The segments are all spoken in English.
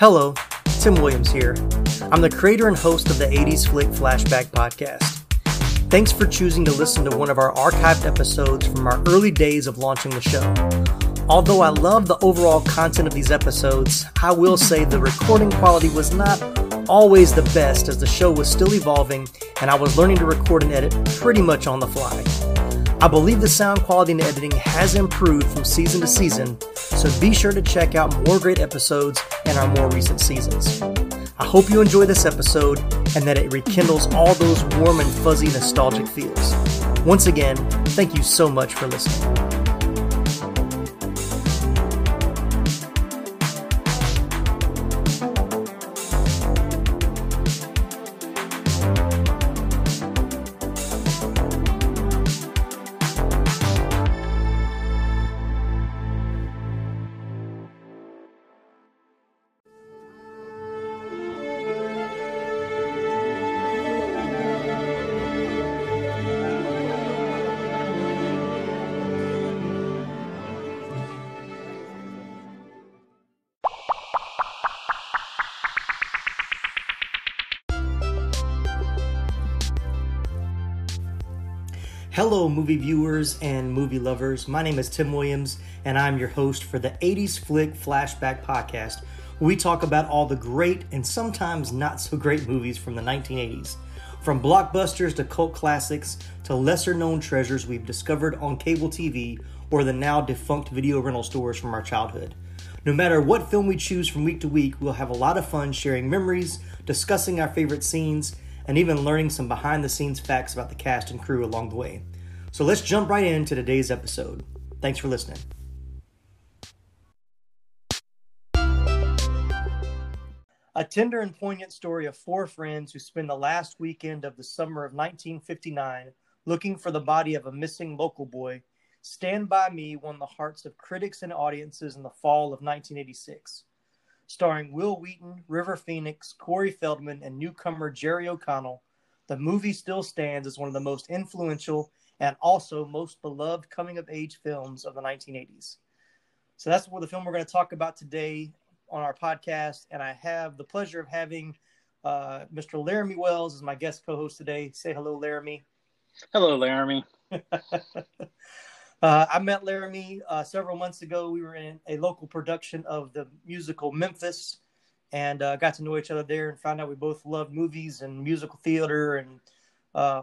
Hello, Tim Williams here. I'm the creator and host of the 80s Flick Flashback Podcast. Thanks for choosing to listen to one of our archived episodes from our early days of launching the show. Although I love the overall content of these episodes, I will say the recording quality was not always the best as the show was still evolving and I was learning to record and edit pretty much on the fly. I believe the sound quality and editing has improved from season to season, so be sure to check out more great episodes in our more recent seasons. I hope you enjoy this episode and that it rekindles all those warm and fuzzy nostalgic feels. Once again, thank you so much for listening. Movie viewers and movie lovers. My name is Tim Williams, and I'm your host for the 80s Flick Flashback Podcast. We talk about all the great and sometimes not so great movies from the 1980s. From blockbusters to cult classics to lesser known treasures we've discovered on cable TV or the now defunct video rental stores from our childhood. No matter what film we choose from week to week, we'll have a lot of fun sharing memories, discussing our favorite scenes, and even learning some behind the scenes facts about the cast and crew along the way. So let's jump right into today's episode. Thanks for listening. A tender and poignant story of four friends who spend the last weekend of the summer of 1959 looking for the body of a missing local boy. Stand By Me won the hearts of critics and audiences in the fall of 1986 starring Wil Wheaton, River Phoenix, Corey Feldman, and newcomer Jerry O'Connell, the movie still stands as one of the most influential and also most beloved coming of age films of the 1980s. So that's what the film we're going to talk about today on our podcast. And I have the pleasure of having uh, Mr. Laramie Wells as my guest co host today. Say hello, Laramie. Hello, Laramie. Uh, I met Laramie uh, several months ago. We were in a local production of the musical Memphis and uh, got to know each other there and found out we both loved movies and musical theater and uh,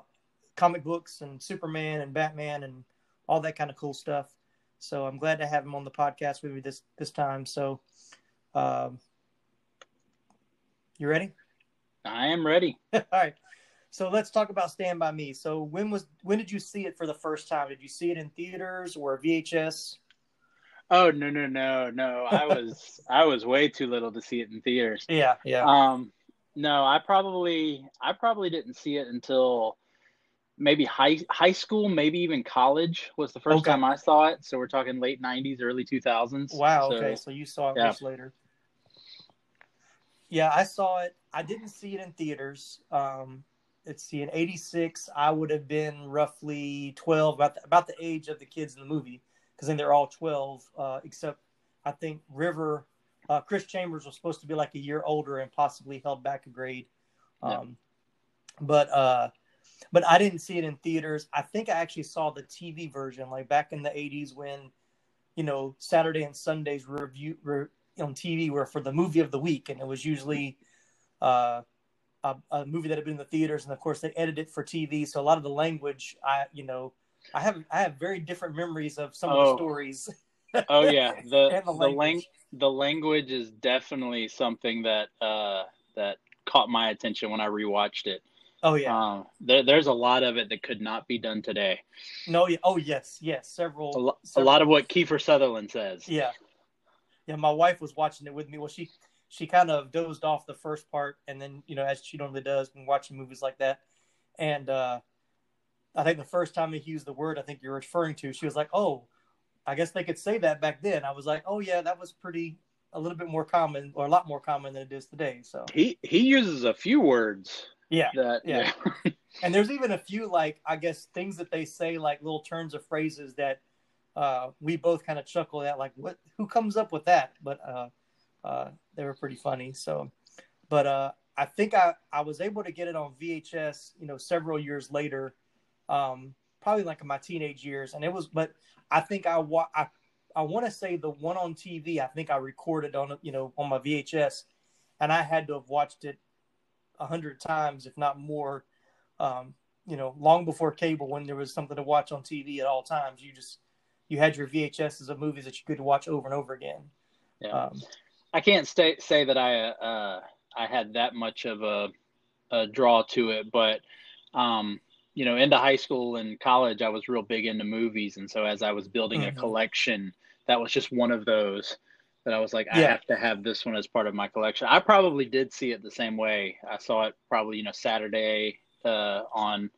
comic books and Superman and Batman and all that kind of cool stuff. So I'm glad to have him on the podcast with me this this time. So, um, you ready? I am ready. all right. So let's talk about Stand by Me. So when was when did you see it for the first time? Did you see it in theaters or VHS? Oh no no no no! I was I was way too little to see it in theaters. Yeah yeah. Um, no, I probably I probably didn't see it until maybe high high school, maybe even college was the first okay. time I saw it. So we're talking late '90s, early 2000s. Wow. So, okay, so you saw it yeah. much later. Yeah, I saw it. I didn't see it in theaters. Um, let's see, in '86, I would have been roughly 12, about the, about the age of the kids in the movie, because then they're all 12, uh, except I think River, uh, Chris Chambers was supposed to be like a year older and possibly held back a grade. Um, yeah. But uh, but I didn't see it in theaters. I think I actually saw the TV version, like back in the '80s when, you know, Saturday and Sundays review were on TV were for the movie of the week, and it was usually. Uh, a, a, movie that had been in the theaters, and of course they edited it for TV. So a lot of the language, I you know, I have I have very different memories of some oh. of the oh. stories. oh yeah, the the, the, lang- the language is definitely something that uh, that caught my attention when I rewatched it. Oh yeah, um, there, there's a lot of it that could not be done today. No, yeah, oh yes, yes, several a, lo- several. a lot of what Kiefer Sutherland says. Yeah, yeah. My wife was watching it with me. Well, she she kind of dozed off the first part, and then you know, as she normally does when watching movies like that. And uh, I think the first time he used the word I think you're referring to, she was like, "Oh, I guess they could say that back then." I was like, "Oh yeah, that was pretty." A little bit more common, or a lot more common than it is today. So he he uses a few words yeah. That, yeah. yeah. and there's even a few like I guess things that they say like little turns of phrases that uh, we both kind of chuckle at like what who comes up with that? But uh, uh, they were pretty funny. So, but uh, I think I, I was able to get it on VHS, you know, several years later, um, probably like in my teenage years. And it was, but I think I, wa- I, I want to say the one on TV, I think I recorded on, you know, on my VHS and I had to have watched it a hundred times, if not more, um, you know, long before cable when there was something to watch on TV at all times. You just, you had your VHSs of movies that you could watch over and over again. Yeah. Um, I can't stay, say that I, uh, I had that much of a, a draw to it, but um, you know, into high school and college, I was real big into movies, and so as I was building mm-hmm. a collection, that was just one of those that I was like, I yeah. have to have this one as part of my collection. I probably did see it the same way. I saw it probably, you know, Saturday uh, on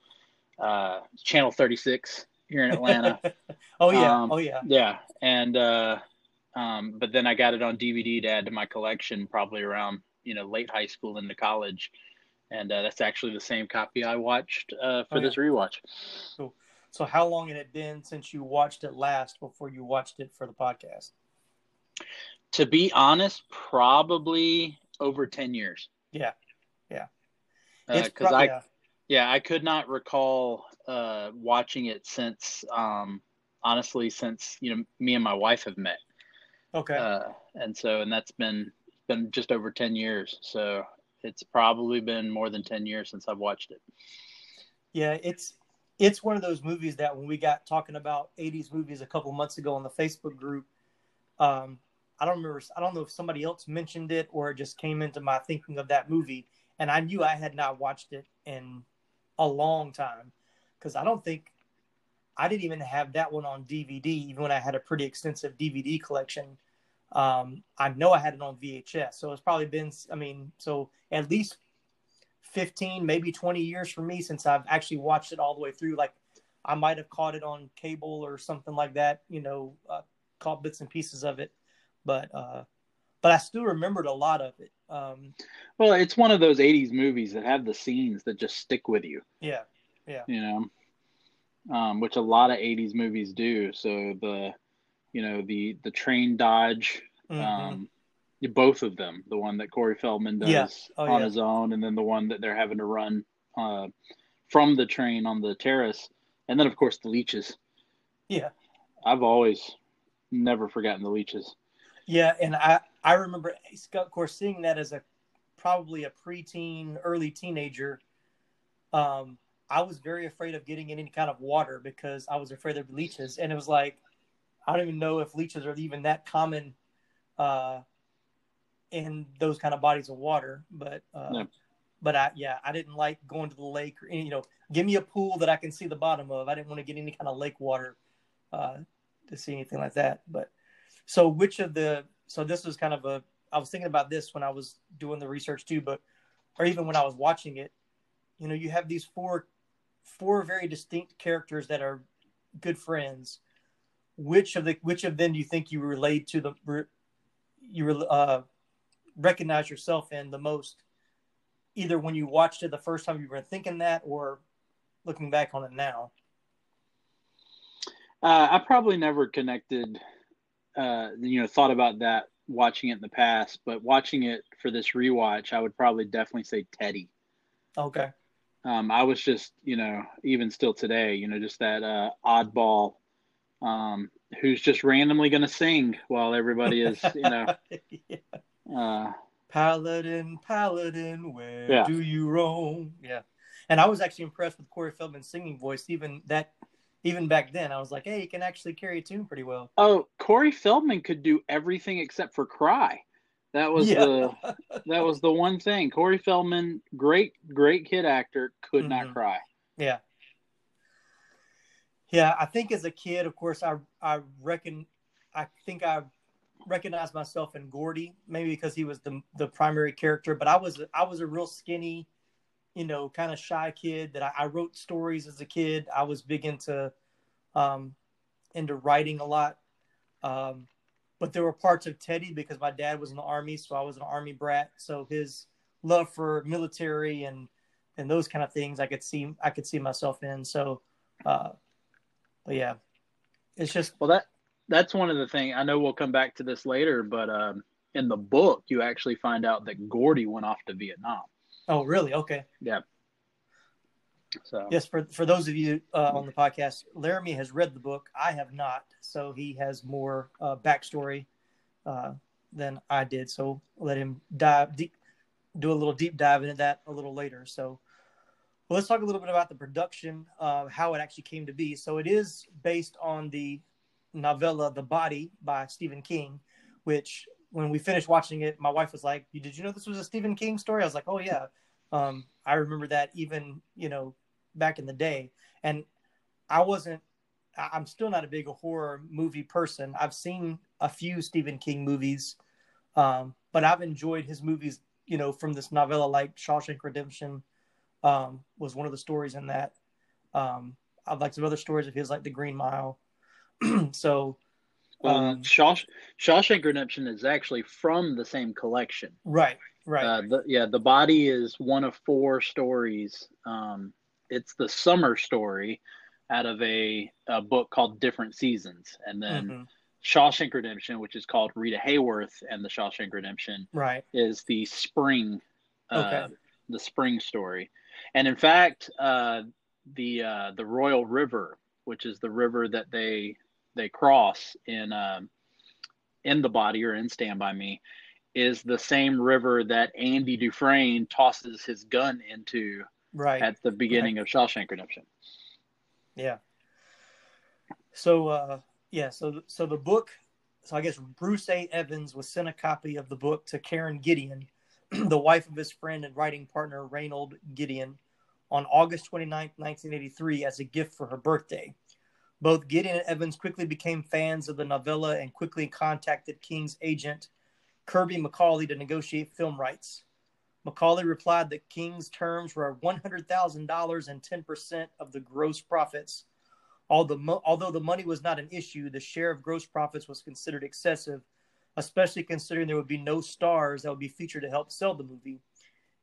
uh, Channel 36 here in Atlanta. oh yeah, um, oh yeah, yeah, and uh, um, but then I got it on DVD to add to my collection, probably around you know late high school into college, and uh, that's actually the same copy I watched uh, for oh, yeah. this rewatch. So, so how long had it been since you watched it last before you watched it for the podcast? To be honest, probably over ten years. Yeah, yeah. Because uh, pro- I, yeah. yeah. I could not recall uh, watching it since, um, honestly, since you know me and my wife have met. Okay. Uh, and so, and that's been been just over 10 years. So it's probably been more than 10 years since I've watched it. Yeah, it's it's one of those movies that when we got talking about 80s movies a couple months ago on the Facebook group, um, I don't remember. I don't know if somebody else mentioned it or it just came into my thinking of that movie, and I knew I had not watched it in a long time because I don't think I didn't even have that one on DVD, even when I had a pretty extensive DVD collection. Um, I know I had it on VHS, so it's probably been, I mean, so at least 15, maybe 20 years for me since I've actually watched it all the way through. Like I might have caught it on cable or something like that, you know, uh, caught bits and pieces of it, but, uh, but I still remembered a lot of it. Um, well, it's one of those 80s movies that have the scenes that just stick with you. Yeah. Yeah. You know, um, which a lot of 80s movies do. So the, you know the the train dodge mm-hmm. um both of them the one that corey feldman does yeah. oh, on yeah. his own and then the one that they're having to run uh, from the train on the terrace and then of course the leeches yeah i've always never forgotten the leeches yeah and i i remember of course seeing that as a probably a preteen early teenager um i was very afraid of getting in any kind of water because i was afraid of leeches and it was like I don't even know if leeches are even that common uh, in those kind of bodies of water. But uh, yeah. but I yeah, I didn't like going to the lake or you know, give me a pool that I can see the bottom of. I didn't want to get any kind of lake water uh, to see anything like that. But so which of the so this was kind of a I was thinking about this when I was doing the research too, but or even when I was watching it, you know, you have these four four very distinct characters that are good friends. Which of the which of them do you think you relate to the you uh, recognize yourself in the most either when you watched it the first time you were thinking that or looking back on it now? Uh, i probably never connected uh, you know thought about that watching it in the past but watching it for this rewatch i would probably definitely say teddy okay um, i was just you know even still today you know just that uh, oddball um, who's just randomly going to sing while everybody is, you know. yeah. uh, paladin, paladin, where yeah. do you roam? Yeah. And I was actually impressed with Corey Feldman's singing voice, even that, even back then. I was like, hey, he can actually carry a tune pretty well. Oh, Corey Feldman could do everything except for cry. That was yeah. the that was the one thing. Corey Feldman, great, great kid actor, could mm-hmm. not cry. Yeah. Yeah, I think as a kid, of course, I I reckon I think I recognized myself in Gordy, maybe because he was the the primary character. But I was I was a real skinny, you know, kind of shy kid. That I, I, wrote stories as a kid. I was big into um, into writing a lot. Um, but there were parts of Teddy because my dad was in the army, so I was an army brat. So his love for military and and those kind of things, I could see I could see myself in. So. Uh, but yeah, it's just well that that's one of the things I know we'll come back to this later, but um, in the book, you actually find out that Gordy went off to Vietnam. Oh, really? Okay. Yeah. So yes, for for those of you uh, on the podcast, Laramie has read the book. I have not, so he has more uh, backstory uh, than I did. So let him dive deep, do a little deep dive into that a little later. So well, let's talk a little bit about the production, uh, how it actually came to be. So it is based on the novella "The Body" by Stephen King, which when we finished watching it, my wife was like, "Did you know this was a Stephen King story?" I was like, "Oh yeah." Um, I remember that even you know back in the day, and I wasn't. I'm still not a big horror movie person. I've seen a few Stephen King movies, um, but I've enjoyed his movies. You know, from this novella like Shawshank Redemption um, was one of the stories in that. Um, I've liked some other stories of his, like The Green Mile. so, um, Shaw- Shawshank Redemption is actually from the same collection. Right, right. Uh, the, yeah, the body is one of four stories. Um, it's the summer story out of a, a book called Different Seasons, and then mm-hmm. Shawshank Redemption, which is called Rita Hayworth and the Shawshank Redemption, right, is the spring, uh, okay. the spring story. And in fact, uh, the uh, the Royal River, which is the river that they they cross in um, in the body or in Stand by Me, is the same river that Andy Dufresne tosses his gun into right at the beginning right. of Shawshank Redemption. Yeah. So uh, yeah, so so the book. So I guess Bruce A. Evans was sent a copy of the book to Karen Gideon, the wife of his friend and writing partner Raynold Gideon, on August 29, 1983, as a gift for her birthday. Both Gideon and Evans quickly became fans of the novella and quickly contacted King's agent, Kirby McCauley, to negotiate film rights. McCauley replied that King's terms were $100,000 and 10% of the gross profits. Although the money was not an issue, the share of gross profits was considered excessive especially considering there would be no stars that would be featured to help sell the movie.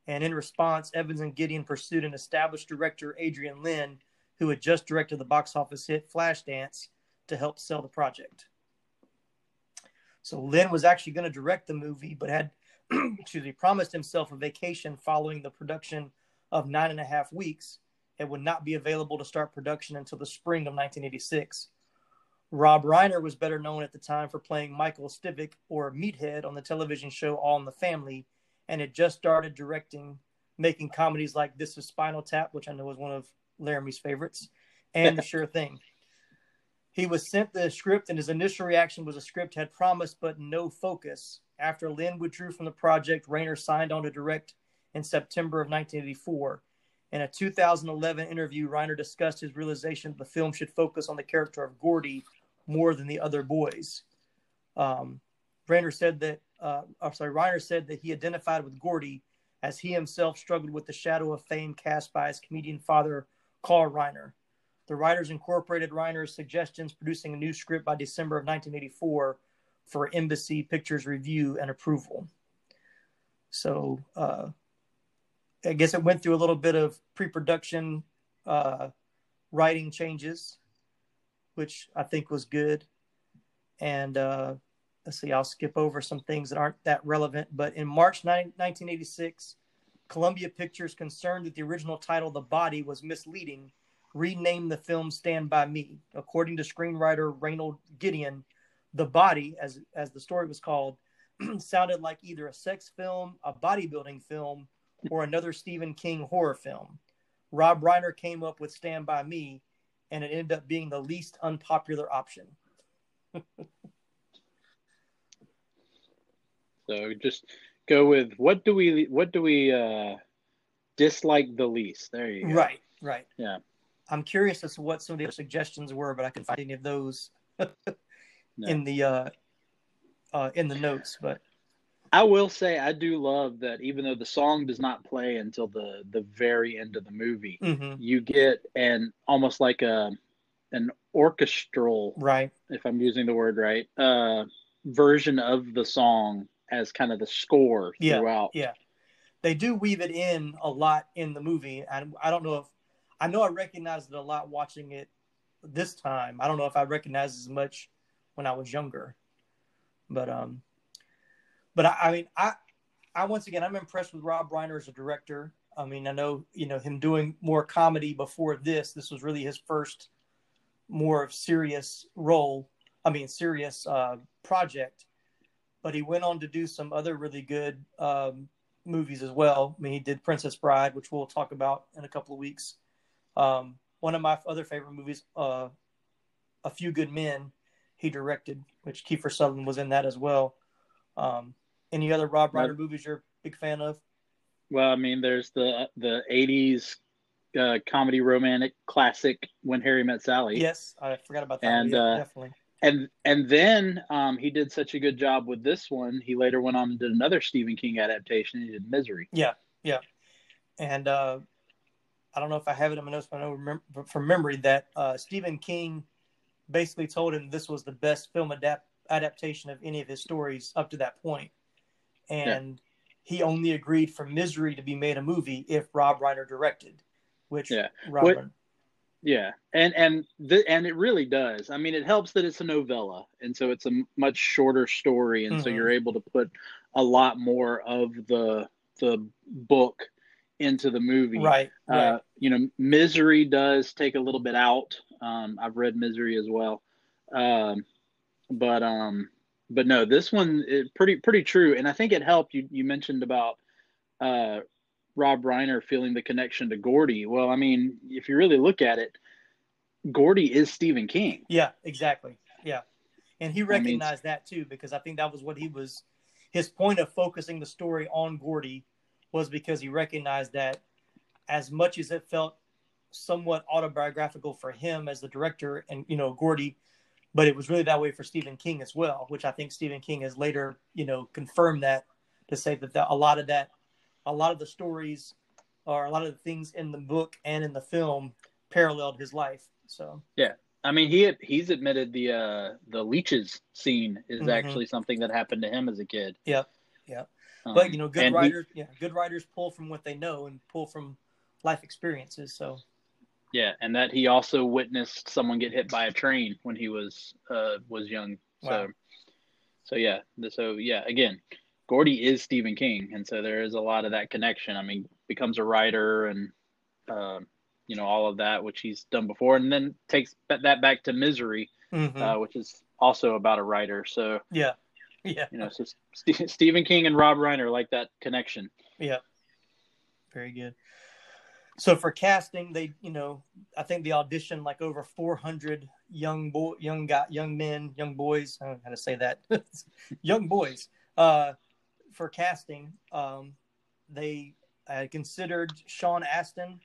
And in response, Evans and Gideon pursued an established director, Adrian Lyne, who had just directed the box office hit Flashdance, to help sell the project. So Lyne was actually going to direct the movie, but had, excuse me, promised himself a vacation following the production of nine and a half weeks and would not be available to start production until the spring of 1986. Rob Reiner was better known at the time for playing Michael Stivic or Meathead on the television show All in the Family, and had just started directing, making comedies like This is Spinal Tap, which I know is one of Laramie's favorites, and The Sure Thing. He was sent the script, and his initial reaction was a script had promise but no focus. After Lyne withdrew from the project, Reiner signed on to direct in September of 1984. In a 2011 interview, Reiner discussed his realization that the film should focus on the character of Gordy more than the other boys. Um, Reiner said that, uh, I'm sorry, Reiner said that he identified with Gordy as he himself struggled with the shadow of fame cast by his comedian father, Carl Reiner. The writers incorporated Reiner's suggestions, producing a new script by December of 1984 for Embassy Pictures review and approval. So uh, I guess it went through a little bit of pre-production uh, writing changes which I think was good. And uh, let's see, I'll skip over some things that aren't that relevant. But in March 9, 1986, Columbia Pictures, concerned that the original title, The Body, was misleading, renamed the film Stand By Me. According to screenwriter Raynold Gideon, The Body, as, as the story was called, sounded like either a sex film, a bodybuilding film, or another Stephen King horror film. Rob Reiner came up with Stand By Me, and it ended up being the least unpopular option. so just go with what do we what do we uh, dislike the least? There you go. Right, right. Yeah. I'm curious as to what some of the suggestions were, but I can find any of those no. in the uh, uh, in the notes. But I will say I do love that even though the song does not play until the the very end of the movie, mm-hmm. you get an almost like a an orchestral, right? If I'm using the word right, uh, version of the song as kind of the score yeah, throughout. Yeah, they do weave it in a lot in the movie, and I don't know if I know I recognized it a lot watching it this time. I don't know if I recognized as much when I was younger, but um but I, I mean, I, I once again, I'm impressed with Rob Reiner as a director. I mean, I know you know him doing more comedy before this. This was really his first more of serious role. I mean, serious uh, project. But he went on to do some other really good um, movies as well. I mean, he did Princess Bride, which we'll talk about in a couple of weeks. Um, one of my other favorite movies, uh, A Few Good Men, he directed, which Kiefer Sutherland was in that as well. Um, any other Rob Reiner movies you're a big fan of? Well, I mean, there's the the '80s uh, comedy romantic classic When Harry Met Sally. Yes, I forgot about that. And yeah, uh, definitely. And and then um, he did such a good job with this one. He later went on and did another Stephen King adaptation. He did Misery. Yeah, yeah. And uh, I don't know if I have it in my notes, but I know remember, from memory that uh, Stephen King basically told him this was the best film adapt- adaptation of any of his stories up to that point. And yeah. he only agreed for Misery to be made a movie if Rob Reiner directed, which yeah. Rob what, Reiner, yeah, and and the, and it really does. I mean, it helps that it's a novella, and so it's a much shorter story, and mm-hmm. so you're able to put a lot more of the the book into the movie. Right. right. Uh, you know, Misery does take a little bit out. Um, I've read Misery as well, um, but um, but no, this one is pretty pretty true, and I think it helped. You you mentioned about uh, Rob Reiner feeling the connection to Gordy. Well, I mean, if you really look at it, Gordy is Stephen King. Yeah, exactly. Yeah, and he recognized I mean, that too because I think that was what he was. His point of focusing the story on Gordy was because he recognized that as much as it felt somewhat autobiographical for him as the director and you know Gordy, but it was really that way for Stephen King as well, which I think Stephen King has later you know confirmed that to say that the, a lot of that, a lot of the stories, or a lot of the things in the book and in the film paralleled his life. So yeah, I mean he he's admitted the uh the leeches scene is mm-hmm. actually something that happened to him as a kid. Yep. Yep. Um, but you know, good writers, he, yeah, good writers pull from what they know and pull from life experiences. So yeah, and that he also witnessed someone get hit by a train when he was uh was young. So wow. so yeah, so yeah, again, Gordy is Stephen King, and so there is a lot of that connection. I mean, becomes a writer and uh, you know all of that, which he's done before, and then takes that back to Misery, mm-hmm. uh, which is also about a writer. So yeah, yeah. You know, so St- Stephen King and Rob Reiner like that connection. Yeah. Very good. So for casting, they, you know, I think they auditioned like over 400 young boy, young guy, young men, young boys. I don't know how to say that. young boys. Uh, for casting, um, they uh, considered Sean Astin,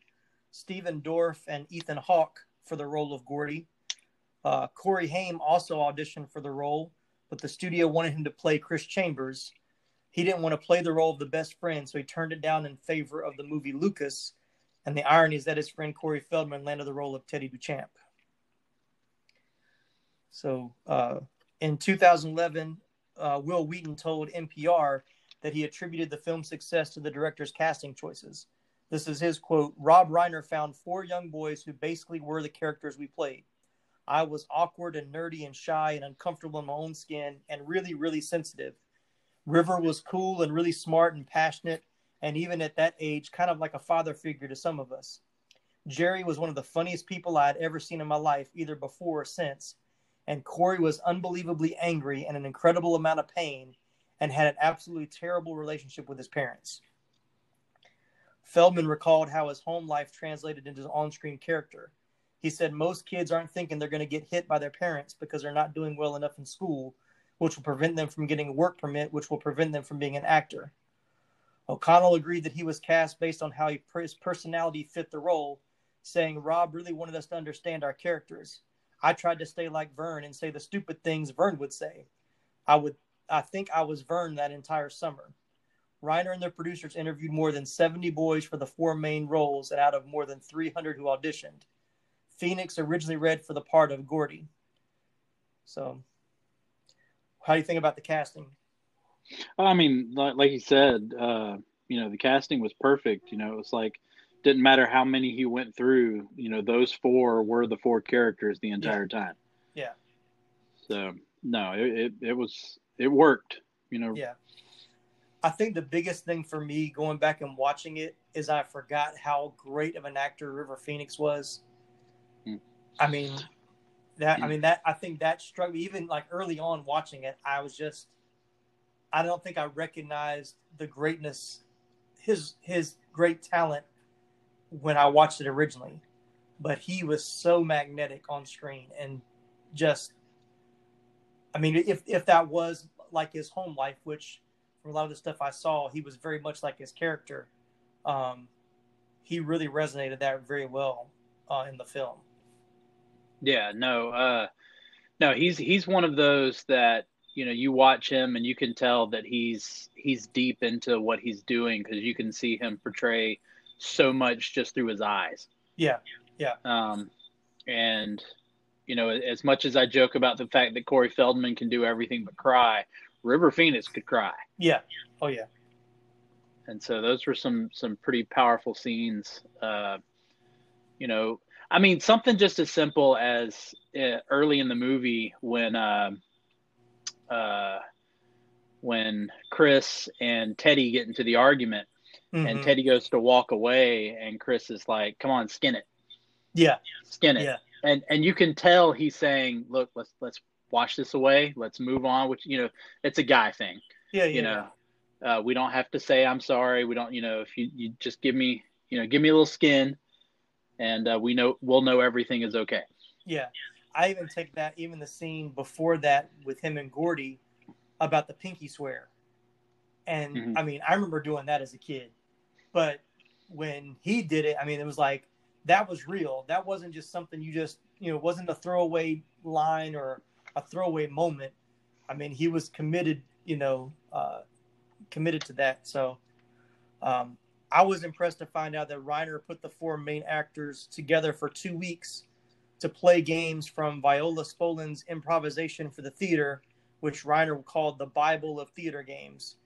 Stephen Dorff, and Ethan Hawke for the role of Gordy. Uh, Corey Haim also auditioned for the role, but the studio wanted him to play Chris Chambers. He didn't want to play the role of the best friend, so he turned it down in favor of the movie Lucas. And the irony is that his friend Corey Feldman landed the role of Teddy Duchamp. So uh, in 2011, uh, Wil Wheaton told NPR that he attributed the film's success to the director's casting choices. This is his quote Rob Reiner found four young boys who basically were the characters we played. I was awkward and nerdy and shy and uncomfortable in my own skin and really, really sensitive. River was cool and really smart and passionate, and even at that age, kind of like a father figure to some of us. Jerry was one of the funniest people I had ever seen in my life, either before or since. And Corey was unbelievably angry and an incredible amount of pain and had an absolutely terrible relationship with his parents. Feldman recalled how his home life translated into his on screen character. He said most kids aren't thinking they're going to get hit by their parents because they're not doing well enough in school, which will prevent them from getting a work permit, which will prevent them from being an actor. O'Connell agreed that he was cast based on how he, his personality fit the role, saying Rob really wanted us to understand our characters. I tried to stay like Vern and say the stupid things Vern would say. I would I think I was Vern that entire summer. Reiner and the producers interviewed more than 70 boys for the four main roles, and out of more than 300 who auditioned, Phoenix originally read for the part of Gordy. So, how do you think about the casting? I mean, like, like you said, uh, you know, the casting was perfect. You know, it was like didn't matter how many he went through. You know, those four were the four characters the entire yeah. time. Yeah. So no, it, it, it was it worked. You know. Yeah. I think the biggest thing for me going back and watching it is I forgot how great of an actor River Phoenix was. Hmm. I mean, that I mean that I think that struck me even like early on watching it. I was just I don't think I recognized the greatness his his great talent when I watched it originally, but he was so magnetic on screen and just I mean if if that was like his home life, which from a lot of the stuff I saw, he was very much like his character. Um, he really resonated that very well uh, in the film. Yeah, no, uh, no, he's he's one of those that you know you watch him and you can tell that he's he's deep into what he's doing because you can see him portray so much just through his eyes. Yeah, yeah. Um, and you know, as much as I joke about the fact that Corey Feldman can do everything but cry, River Phoenix could cry. Yeah. Oh yeah. And so those were some some pretty powerful scenes. Uh, you know, I mean, something just as simple as uh, early in the movie when uh, uh, when Chris and Teddy get into the argument, mm-hmm. and Teddy goes to walk away, and Chris is like, "Come on, skin it." Yeah. Skin it. Yeah. And and you can tell he's saying, "Look, let's let's wash this away. Let's move on." Which you know, it's a guy thing. Yeah. yeah you know, uh, we don't have to say I'm sorry. We don't. You know, if you you just give me you know give me a little skin, and uh, we know we'll know everything is okay. Yeah. I even take that even the scene before that with him and Gordy about the pinky swear. And mm-hmm. I mean, I remember doing that as a kid. But when he did it, I mean, it was like that was real. That wasn't just something you just, you know, wasn't a throwaway line or a throwaway moment. I mean, he was committed, you know, uh, committed to that. So um, I was impressed to find out that Reiner put the four main actors together for two weeks to play games from Viola Spolin's improvisation for the theater, which Reiner called the Bible of theater games.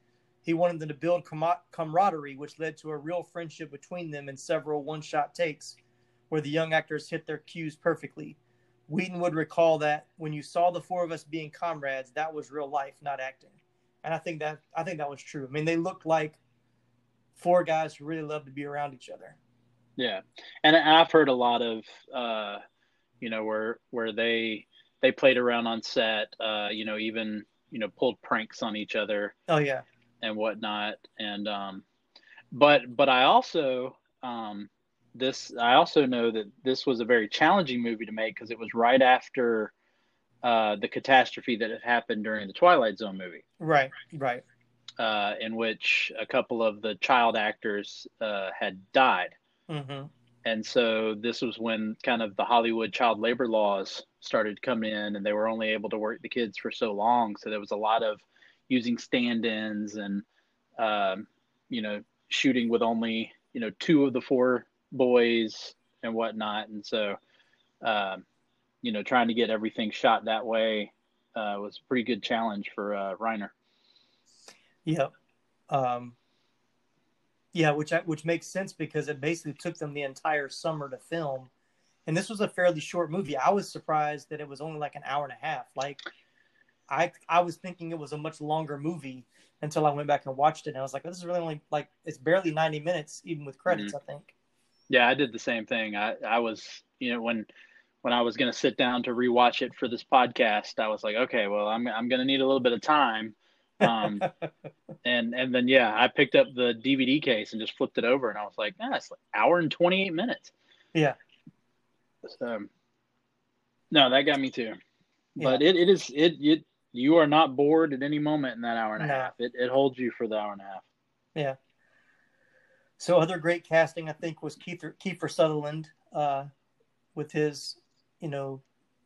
He wanted them to build camaraderie, which led to a real friendship between them in several one shot takes where the young actors hit their cues perfectly. Wheaton would recall that when you saw the four of us being comrades, that was real life, not acting. And I think that I think that was true. I mean, they looked like four guys who really loved to be around each other. Yeah, and I've heard a lot of uh, you know, where where they they played around on set, uh, you know, even you know pulled pranks on each other. Oh yeah, and whatnot, and um, but but I also um, this I also know that this was a very challenging movie to make because it was right after uh, the catastrophe that had happened during the Twilight Zone movie. Right, right. Uh, in which a couple of the child actors uh, had died. Mm-hmm and so this was when kind of the Hollywood child labor laws started coming in, and they were only able to work the kids for so long. So there was a lot of using stand-ins and um, you know shooting with only you know two of the four boys and whatnot, and so um, you know trying to get everything shot that way uh, was a pretty good challenge for uh, Reiner. Yep. Um, yeah, which which makes sense because it basically took them the entire summer to film, and this was a fairly short movie. I was surprised that it was only like an hour and a half. Like, I I was thinking it was a much longer movie until I went back and watched it, and I was like, this is really only like it's barely ninety minutes, even with credits. Mm-hmm. I think. Yeah, I did the same thing. I I was you know when when I was going to sit down to rewatch it for this podcast, I was like, okay, well, I'm I'm going to need a little bit of time um, and and then yeah, I picked up the DVD case and just flipped it over, and I was like, ah, it's like hour and twenty eight minutes. Yeah. So, no, that got me too. But yeah. it, it is it it you are not bored at any moment in that hour and a no. half. It it holds you for the hour and a half. Yeah. So other great casting, I think, was Kiefer Kiefer Sutherland, uh, with his, you know,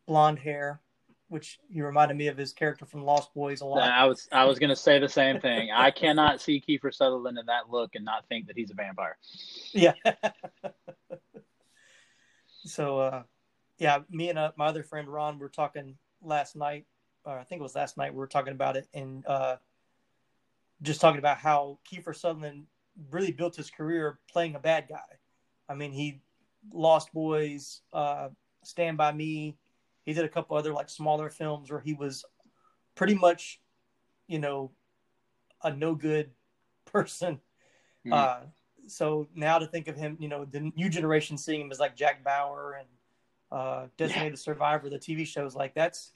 blonde hair which he reminded me of his character from Lost Boys a lot. I was I was gonna say the same thing. I cannot see Kiefer Sutherland in that look and not think that he's a vampire. Yeah. so uh, yeah, me and uh, my other friend Ron were talking last night. Or I think it was last night. We were talking about it and uh, just talking about how Kiefer Sutherland really built his career playing a bad guy. I mean, he Lost Boys, uh, Stand by Me he did a couple other like smaller films where he was pretty much, you know, a no good person. Mhm. Uh, so now to think of him, you know, the new generation seeing him as like Jack Bauer and uh, Designated Survivor, the TV shows, like that's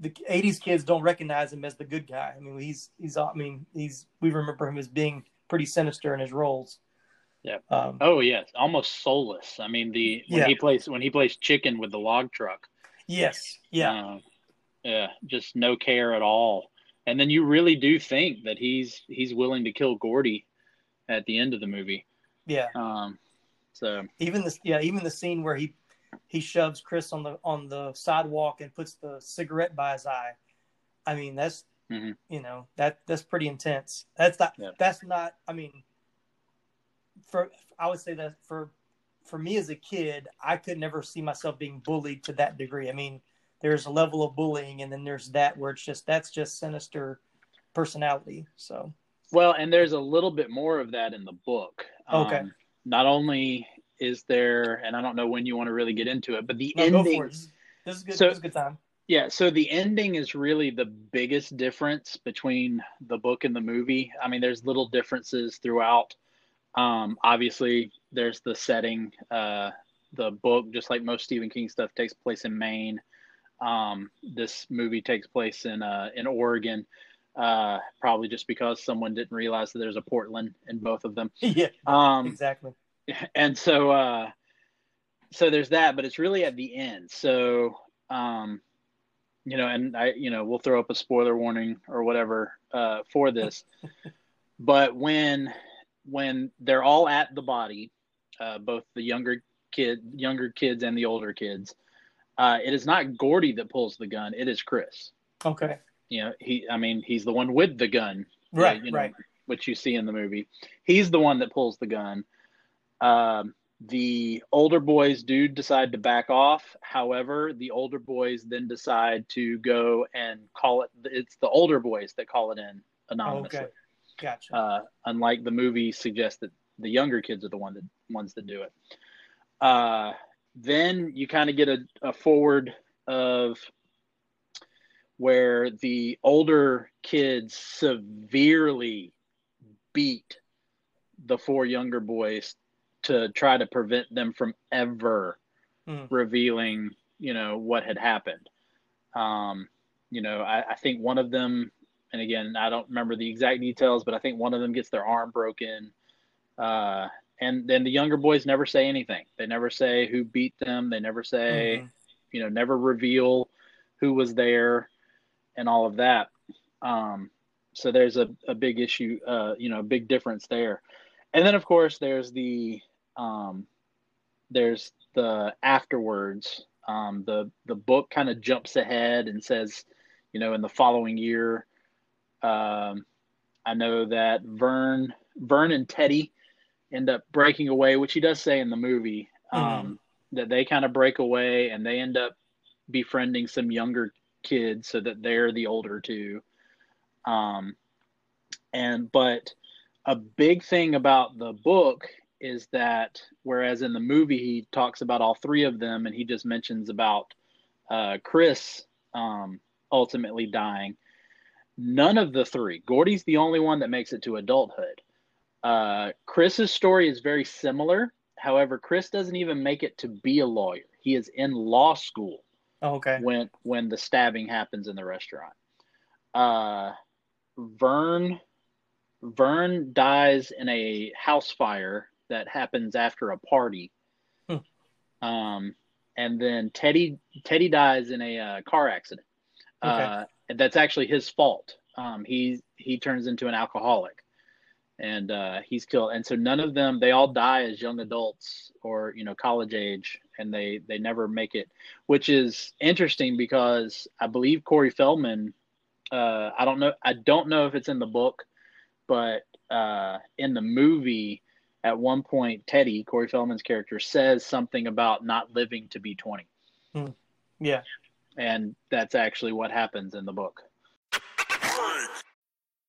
the '80s kids don't recognize him as the good guy. I mean, he's he's I mean he's we remember him as being pretty sinister in his roles. Yeah. Um, Oh yes, almost soulless. I mean, the when Yeah. he plays when he plays chicken with the log truck. yes. Yeah. Uh, yeah, just no care at all. And then you really do think that he's he's willing to kill Gordy at the end of the movie. Yeah. Um, so even this yeah even the scene where he he shoves chris on the on the sidewalk and puts the cigarette by his eye i mean that's Mhm. you know that that's pretty intense that's not Yeah. that's not i mean for i would say that for for me as a kid i could never see myself being bullied to that degree i mean there's a level of bullying and then there's that where it's just that's just sinister personality so well, and there's a little bit more of that in the book. Okay. Um, not only is there, and I don't know when you want to really get into it, but the no, ending. This, is good So- this is a good time Yeah, so the ending is really the biggest difference between the book and the movie. I mean, there's little differences throughout. Um, obviously, there's the setting. Uh, the book, just like most Stephen King stuff, takes place in Maine. Um, this movie takes place in uh, in Oregon, uh, probably just because someone didn't realize that there's a Portland in both of them. yeah Um, exactly and so uh so there's that but it's really at the end so um you know and i you know we'll throw up a spoiler warning or whatever uh for this. But when when they're all at the body uh both the younger kid younger kids and the older kids uh it is not gordy that pulls the gun. It is chris. Okay. You know he i mean he's the one with the gun. Right you know, right. which you see in the movie. He's the one that pulls the gun. Um, the older boys do decide to back off. However, the older boys then decide to go and call it. It's the older boys that call it in anonymously. Okay. Gotcha. Uh, unlike the movie suggests that the younger kids are the one that ones that do it. Uh, then you kind of get a, a forward of where the older kids severely beat the four younger boys to try to prevent them from ever Mhm. revealing, you know, what had happened. Um, you know, I, I think one of them, and again, I don't remember the exact details, but I think one of them gets their arm broken. Uh, and then the younger boys never say anything. They never say who beat them. They never say, Mhm. you know, never reveal who was there and all of that. Um, so there's a, a big issue, uh, you know, a big difference there. And then of course there's the, um, there's the afterwards, um, the, the book kind of jumps ahead and says, you know, in the following year, um, I know that Vern, Vern and Teddy end up breaking away, which he does say in the movie, um, that they kind of break away and they end up befriending some younger kids so that they're the older two. Um, and but a big thing about the book is that whereas in the movie he talks about all three of them and he just mentions about uh, Chris um, ultimately dying, none of the three, Gordy's the only one that makes it to adulthood. Uh, Chris's story is very similar. However, Chris doesn't even make it to be a lawyer. He is in law school Oh, okay. when when the stabbing happens in the restaurant. Uh, Vern Vern dies in a house fire that happens after a party. Hmm. Um, and then Teddy Teddy dies in a uh, car accident. Okay. Uh, that's actually his fault. Um, he he turns into an alcoholic, and uh, he's killed. And so none of them they all die as young adults or you know college age, and they they never make it, which is interesting because I believe Corey Feldman. Uh, I don't know. I don't know if it's in the book, but uh, in the movie, at one point, Teddy Corey Feldman's character says something about not living to be twenty, hmm. Yeah. and that's actually what happens in the book.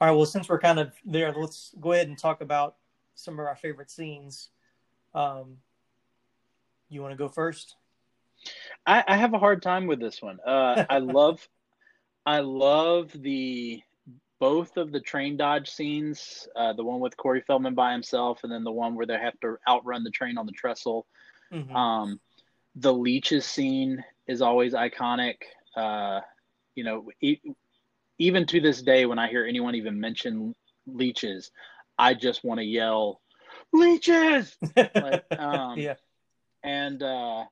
All right. Well, since we're kind of there, let's go ahead and talk about some of our favorite scenes. Um, you want to go first? I, I, have a hard time with this one. Uh, I love, I love the both of the train dodge scenes. Uh, the one with Corey Feldman by himself, and then the one where they have to outrun the train on the trestle. Mm-hmm. Um, the leeches scene is always iconic. Uh, you know, even to this day, when I hear anyone even mention leeches, I just want to yell, leeches! like, um, yeah. And uh,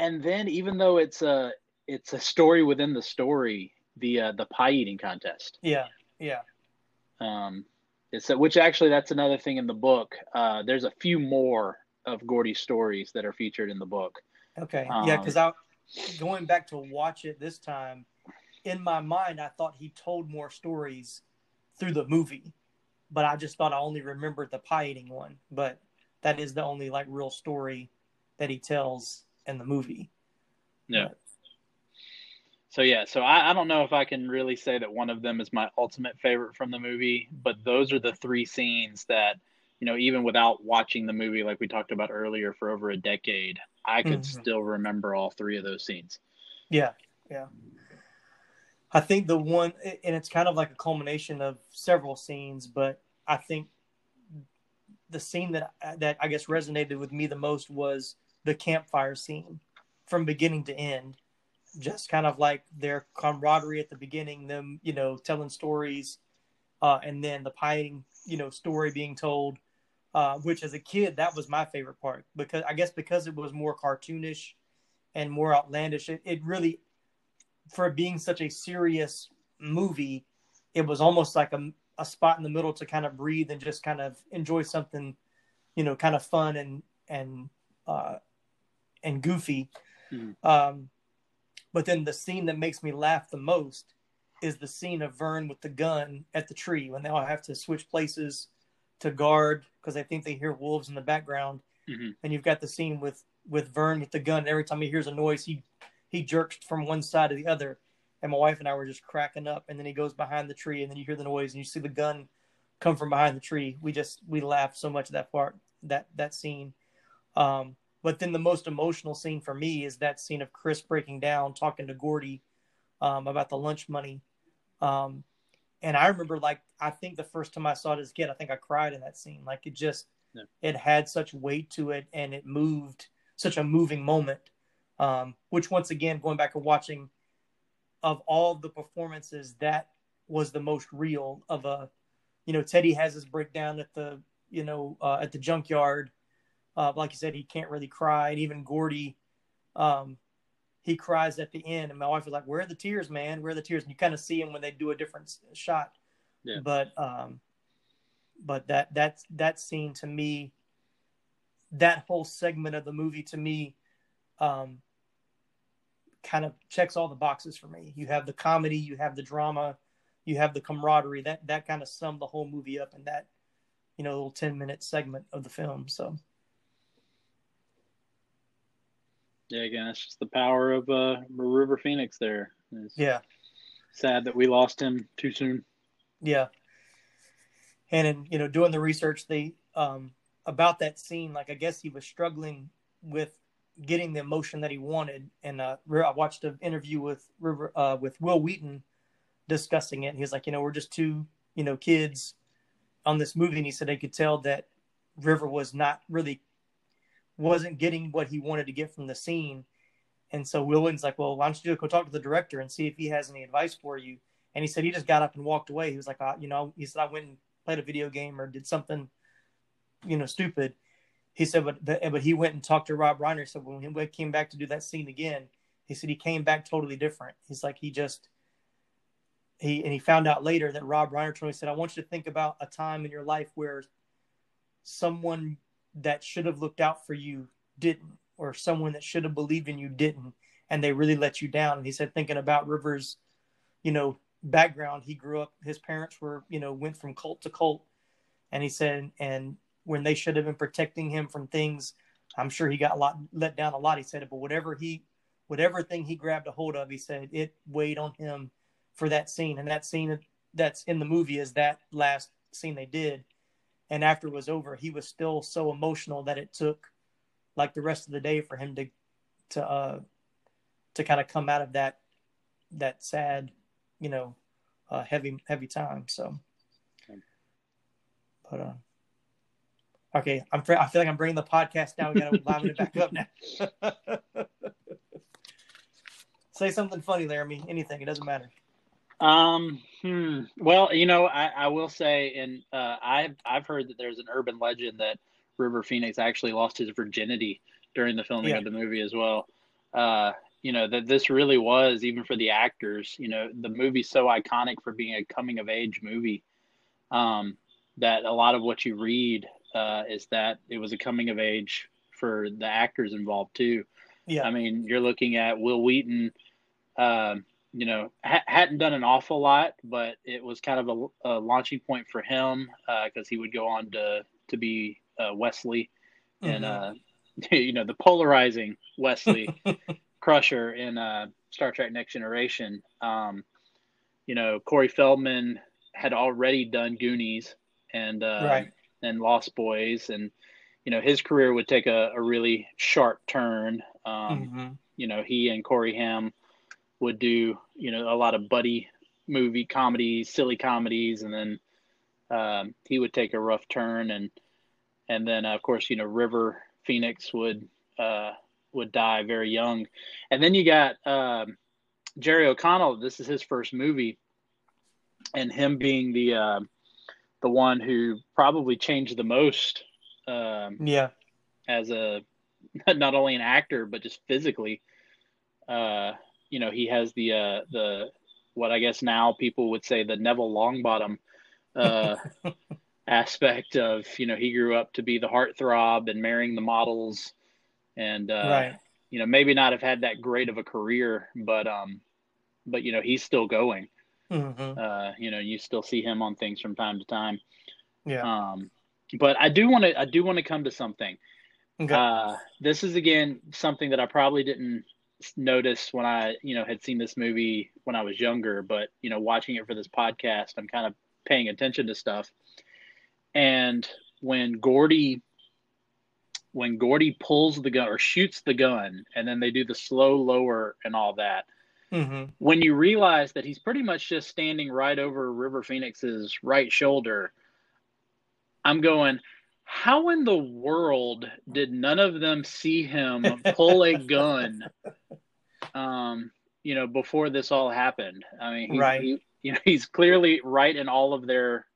and then even though it's a it's a story within the story, the uh, the pie eating contest. Yeah, yeah. Um, it's a, which actually that's another thing in the book. Uh, there's a few more of Gordy's stories that are featured in the book. Okay, um, yeah, because I going back to watch it this time, in my mind, I thought he told more stories through the movie, but I just thought I only remembered the pie eating one. But that is the only like real story that he tells in the movie. Yeah. But, so yeah, so I, I don't know if I can really say that one of them is my ultimate favorite from the movie, but those are the three scenes that, you know, even without watching the movie like we talked about earlier for over a decade, I could mm-hmm. still remember all three of those scenes. Yeah, yeah. I think the one, and it's kind of like a culmination of several scenes, but I think the scene that that I guess resonated with me the most was the campfire scene from beginning to end. Just kind of like their camaraderie at the beginning, them you know telling stories, uh, and then the pie you know story being told. Uh, which as a kid that was my favorite part because I guess because it was more cartoonish and more outlandish, it, it really for being such a serious movie, it was almost like a, a spot in the middle to kind of breathe and just kind of enjoy something, you know, kind of fun and and uh, and goofy. Mm-hmm. Um, but then the scene that makes me laugh the most is the scene of Vern with the gun at the tree when they all have to switch places to guard because they think they hear wolves in the background. Mm-hmm. And you've got the scene with with Vern with the gun. Every time he hears a noise, he he jerks from one side to the other, and my wife and I were just cracking up. And then he goes behind the tree, and then you hear the noise, and you see the gun come from behind the tree. We just we laughed so much at that part, that that scene. Um, but then the most emotional scene for me is that scene of Chris breaking down, talking to Gordy um, about the lunch money. Um, and I remember, like, I think the first time I saw it as a kid, I think I cried in that scene. Like, it just, yeah. it had such weight to it, and it moved such a moving moment um, which once again, going back and watching of all the performances, that was the most real of a, you know, Teddy has his breakdown at the, you know, uh, at the junkyard. Uh, like you said, he can't really cry. And even Gordy, um, he cries at the end. And my wife was like, where are the tears, man? Where are the tears? And you kind of see him when they do a different shot. Yeah. But, um, but that, that, that scene to me, that whole segment of the movie to me, um, kind of checks all the boxes for me. You have the comedy, you have the drama, you have the camaraderie. That that kind of summed the whole movie up in that you know little ten minute segment of the film. So. Yeah, again, it's just the power of uh, River Phoenix. There, it's yeah, sad that we lost him too soon. Yeah, and in you know doing the research, they um about that scene, like I guess he was struggling with getting the emotion that he wanted. And uh, I watched an interview with River uh, with Wil Wheaton discussing it. He was like, you know, we're just two, you know, kids on this movie, and he said they could tell that River was not really wasn't getting what he wanted to get from the scene. And so Wil Wheaton's like, well, why don't you go talk to the director and see if he has any advice for you? And he said he just got up and walked away. He was like, you know, he said I went and played a video game or did something, you know, stupid he said, but the, but he went and talked to Rob Reiner. So when he came back to do that scene again, he said he came back totally different. He's like he just he and he found out later that Rob Reiner told he said, I want you to think about a time in your life where someone that should have looked out for you didn't, or someone that should have believed in you didn't, and they really let you down. And he said, thinking about Rivers, you know, background, he grew up, his parents were, you know, went from cult to cult. And he said, and when they should have been protecting him from things, I'm sure he got a lot let down a lot. He said, it, but whatever he, whatever thing he grabbed a hold of, he said it weighed on him for that scene. And that scene that's in the movie is that last scene they did. And after it was over, he was still so emotional that it took like the rest of the day for him to, to, uh, to kind of come out of that, that sad, you know, uh, heavy, heavy time. So, but, uh, Okay, I'm. I feel like I'm bringing the podcast down. We got to liven it back up now. Say something funny, Laramie. Anything. It doesn't matter. Um. Hmm. Well, you know, I, I will say, and uh, I've I've heard that there's an urban legend that River Phoenix actually lost his virginity during the filming yeah. of the movie as well. Uh, you know that this really was even for the actors. You know, the movie's so iconic for being a coming of age movie. Um, that a lot of what you read uh, is that it was a coming of age for the actors involved too. Yeah, I mean, you're looking at Wil Wheaton. Um, you know, ha- hadn't done an awful lot, but it was kind of a, a launching point for him because uh, he would go on to to be uh, Wesley, mm-hmm. and uh, you know the polarizing Wesley Crusher in uh, Star Trek Next Generation. Um, you know, Corey Feldman had already done Goonies, and uh, right and Lost Boys, and you know his career would take a, a really sharp turn. Um, mm-hmm. You know, he and Corey Haim would do you know a lot of buddy movie comedies, silly comedies, and then um, he would take a rough turn, and and then uh, of course you know River Phoenix would uh, would die very young, and then you got um, Jerry O'Connell. This is his first movie, and him being the uh, the one who probably changed the most. Um, yeah. As a not only an actor but just physically, uh, you know, he has the uh, the what I guess now people would say the Neville Longbottom uh, aspect of you know he grew up to be the heartthrob and marrying the models, and uh, right. you know maybe not have had that great of a career, but um, but you know he's still going. Mm-hmm. Uh, you know, you still see him on things from time to time. Yeah. Um, but I do want to I do want to come to something. Okay. Uh, this is again something that I probably didn't notice when I you know had seen this movie when I was younger, but you know watching it for this podcast, I'm kind of paying attention to stuff. And when Gordy when Gordy pulls the gun or shoots the gun, and then they do the slow lower and all that, Mm-hmm. When you realize that he's pretty much just standing right over River Phoenix's right shoulder, I'm going, how in the world did none of them see him pull a gun? Um, you know, before this all happened. I mean, he's, right. He, you know, he's clearly right in all of their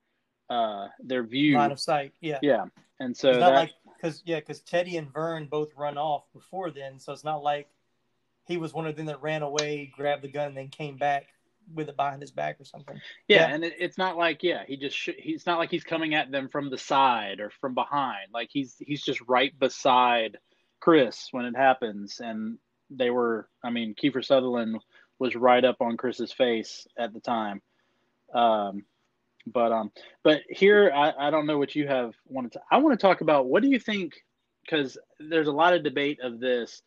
uh their view line of sight. Yeah, yeah, and so it's not that, like because yeah, because Teddy and Vern both run off before then, so it's not like he was one of them that ran away, grabbed the gun, and then came back with it behind his back or something. Yeah, yeah. and it, it's not like yeah, he just sh- he's not like he's coming at them from the side or from behind. Like he's he's just right beside Chris when it happens, and they were. I mean, Kiefer Sutherland was right up on Chris's face at the time. Um, but um, but here I, I don't know what you have wanted to. I want to talk about what do you think because there's a lot of debate of this.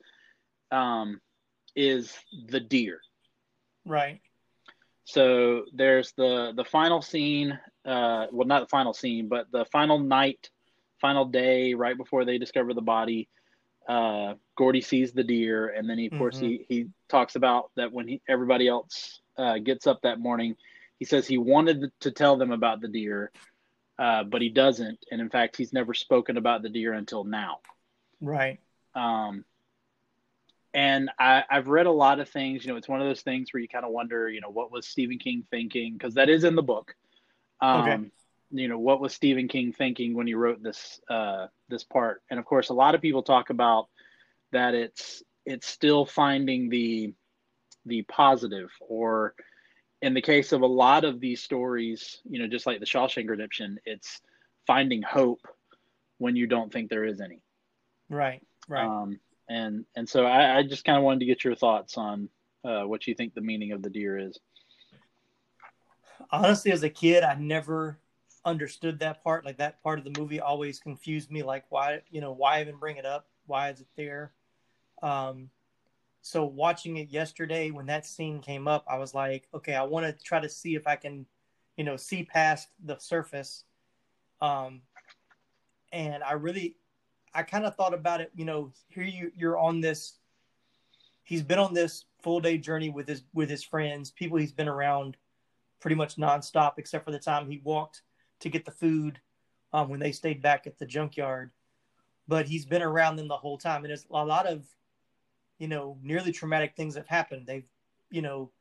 Um, is the deer. Right. So there's the the final scene. Uh, well, not the final scene, but the final night, final day, right before they discover the body. Uh, Gordy sees the deer, and then he, of mm-hmm. course he he talks about that when he, everybody else uh, gets up that morning. He says he wanted to tell them about the deer, uh, but he doesn't, and in fact, he's never spoken about the deer until now. Right. Um, and I, have read a lot of things. You know, it's one of those things where you kind of wonder, you know, what was Stephen King thinking? Because that is in the book. Um, okay. You know, what was Stephen King thinking when he wrote this uh, this part. And of course, a lot of people talk about that it's it's still finding the the positive or in the case of a lot of these stories, you know, just like the Shawshank Redemption, it's finding hope when you don't think there is any. Right. Right. Um, and and so I, I just kind of wanted to get your thoughts on uh, what you think the meaning of the deer is. Honestly, as a kid, I never understood that part. Like that part of the movie always confused me. Like why, you know, why even bring it up? Why is it there? Um, so watching it yesterday when that scene came up, I was like, okay, I want to try to see if I can, you know, see past the surface. Um, and I really, I kind of thought about it. You know, here you you're on this. He's been on this full day journey with his with his friends, people he's been around, pretty much nonstop, except for the time he walked to get the food um, when they stayed back at the junkyard. But he's been around them the whole time, and there's a lot of you know, nearly traumatic things have happened. They've, you know,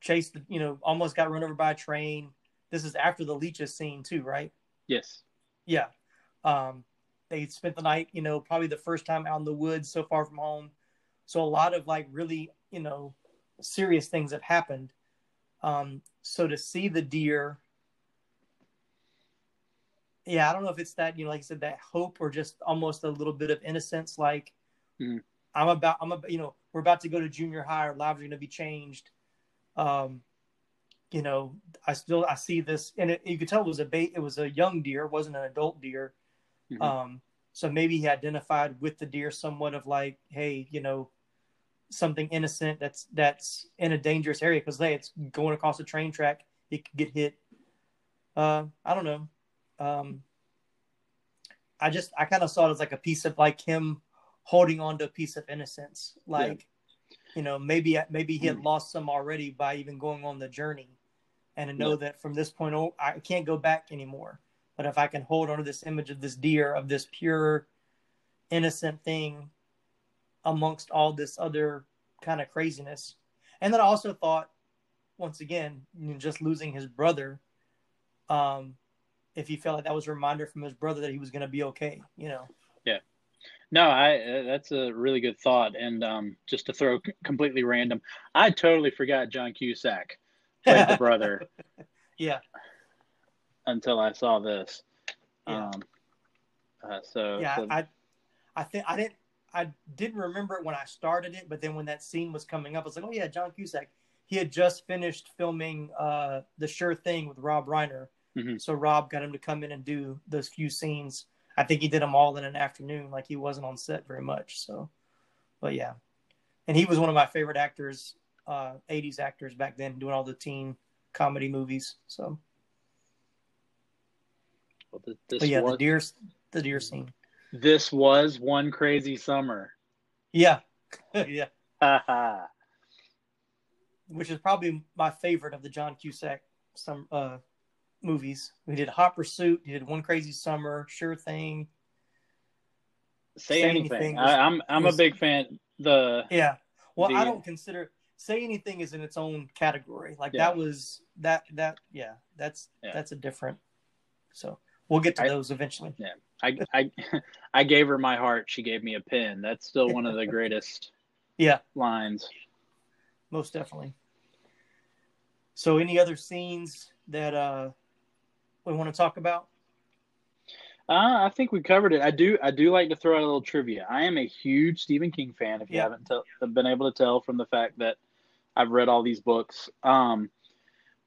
chased, you know, almost got run over by a train. This is after the leeches scene too, right? Yes. Yeah. Um, they spent the night, you know, probably the first time out in the woods so far from home. So a lot of like really, you know, serious things have happened. Um, so to see the deer, yeah, I don't know if it's that, you know, like I said, that hope or just almost a little bit of innocence, like, mm-hmm. I'm about I'm about you know we're about to go to junior high. Our lives are going to be changed. Um, you know, I still I see this, and it, you could tell it was a bait. It was a young deer, it wasn't an adult deer. Mm-hmm. Um, so maybe he identified with the deer somewhat of like, hey, you know, something innocent that's that's in a dangerous area because hey, it's going across a train track. It could get hit. Uh, I don't know. Um, I just I kind of saw it as like a piece of like him holding on to a piece of innocence. Like, yeah. you know, maybe maybe he had mm. lost some already by even going on the journey, and to know yeah. that from this point on, I can't go back anymore. But if I can hold on to this image of this deer, of this pure, innocent thing, amongst all this other kind of craziness, and then I also thought, once again, you know, just losing his brother, um, if he felt like that was a reminder from his brother that he was going to be okay, you know. Yeah. No, I uh, that's a really good thought. And um, just to throw completely random, I totally forgot John Cusack played the brother. Yeah. Until I saw this. Yeah. Um, uh, so yeah, so... I, I think I didn't, I didn't remember it when I started it, but then when that scene was coming up, I was like, oh yeah, John Cusack. He had just finished filming uh, the Sure Thing with Rob Reiner, mm-hmm. so Rob got him to come in and do those few scenes I think he did them all in an afternoon. Like he wasn't on set very much. So, but yeah, and he was one of my favorite actors, uh, '80s actors back then, doing all the teen comedy movies. So, well, this but yeah, was, the deer, the deer scene. This was one crazy summer. Yeah, yeah. Which is probably my favorite of the John Cusack some uh, movies. We did Hot Pursuit. He did One Crazy Summer, Sure Thing. Say, say anything. anything was, I, am I'm, I'm was, a big fan. The yeah. Well, the, I don't consider say anything is in its own category. Like yeah. that was that that yeah. That's yeah. that's a different. So we'll get to I, those eventually. Yeah. I I I gave her my heart. She gave me a pin. That's still one of the greatest. yeah. Lines. Most definitely. So, any other scenes that uh we want to talk about? Uh, I think we covered it. I do. I do like to throw out a little trivia. I am a huge Stephen King fan. If you yeah. haven't t- been able to tell from the fact that I've read all these books, um,